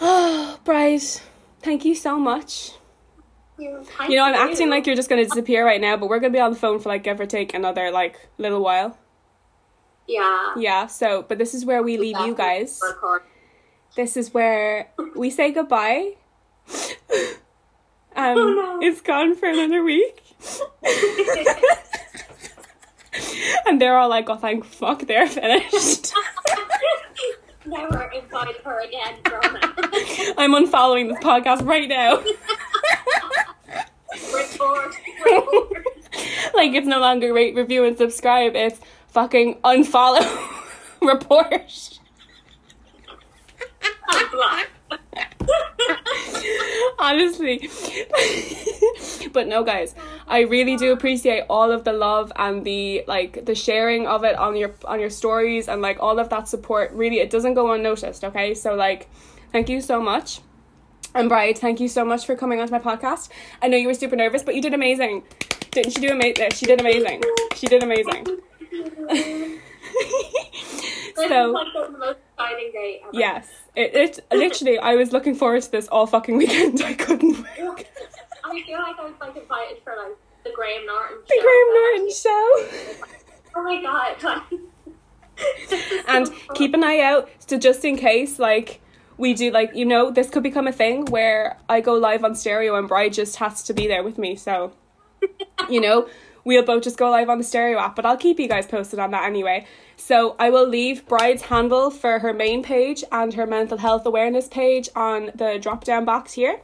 Oh, [sighs] Bride, thank you so much. You, You know, I'm acting like you're just gonna disappear right now, but we're gonna be on the phone for like give or take another like little while. Yeah. Yeah. So, but this is where we leave you guys. This is where [laughs] we say goodbye. [laughs] um, Oh, no. it's gone for another week, [laughs] and they're all like, "Oh, thank fuck, they're finished." Never invite her again, Roman. I'm unfollowing this podcast right now. Report. Report. like it's no longer rate, review, and subscribe. It's fucking unfollow, [laughs] report. Honestly. [laughs] but no guys, I really do appreciate all of the love and the like the sharing of it on your on your stories and like all of that support. Really it doesn't go unnoticed, okay? So like thank you so much. And Bride, thank you so much for coming onto my podcast. I know you were super nervous, but you did amazing. Didn't she do amazing? She did amazing. She did amazing. So like the most exciting day ever. Yes, it, it literally. I was looking forward to this all fucking weekend. [laughs] I couldn't Wait. [laughs] I feel like I was like invited for like the Graham Norton The show. Graham Norton show. actually- Oh my god. [laughs] Like, And so keep an eye out, so just in case, like we do, like you know, this could become a thing where I go live on stereo and Bride just has to be there with me. So, you know, we'll both just go live on the stereo app. But I'll keep you guys posted on that anyway. So I will leave Bride's handle for her main page and her mental health awareness page on the drop down box here.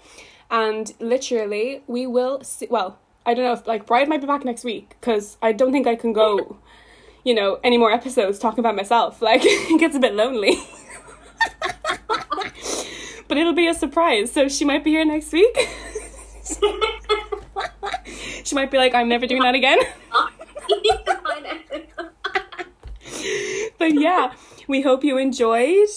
And literally, we will see. Well, I don't know if like Bride might be back next week because I don't think I can go, you know, any more episodes talking about myself. [laughs] Like it gets a bit lonely. [laughs] but it'll be a surprise. So she might be here next week. [laughs] [laughs] she might be like, I'm never doing that again. but yeah, we hope you enjoyed.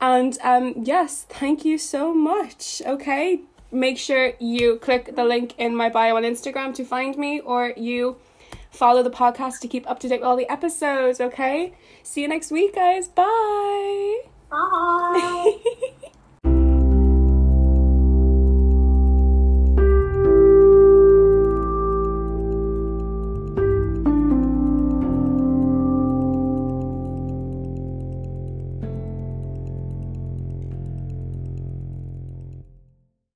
And um, yes, thank you so much. Okay, make sure you click the link in my bio on Instagram to find me, or you follow the podcast to keep up to date with all the episodes. Okay, see you next week, guys. Bye. Bye. [laughs]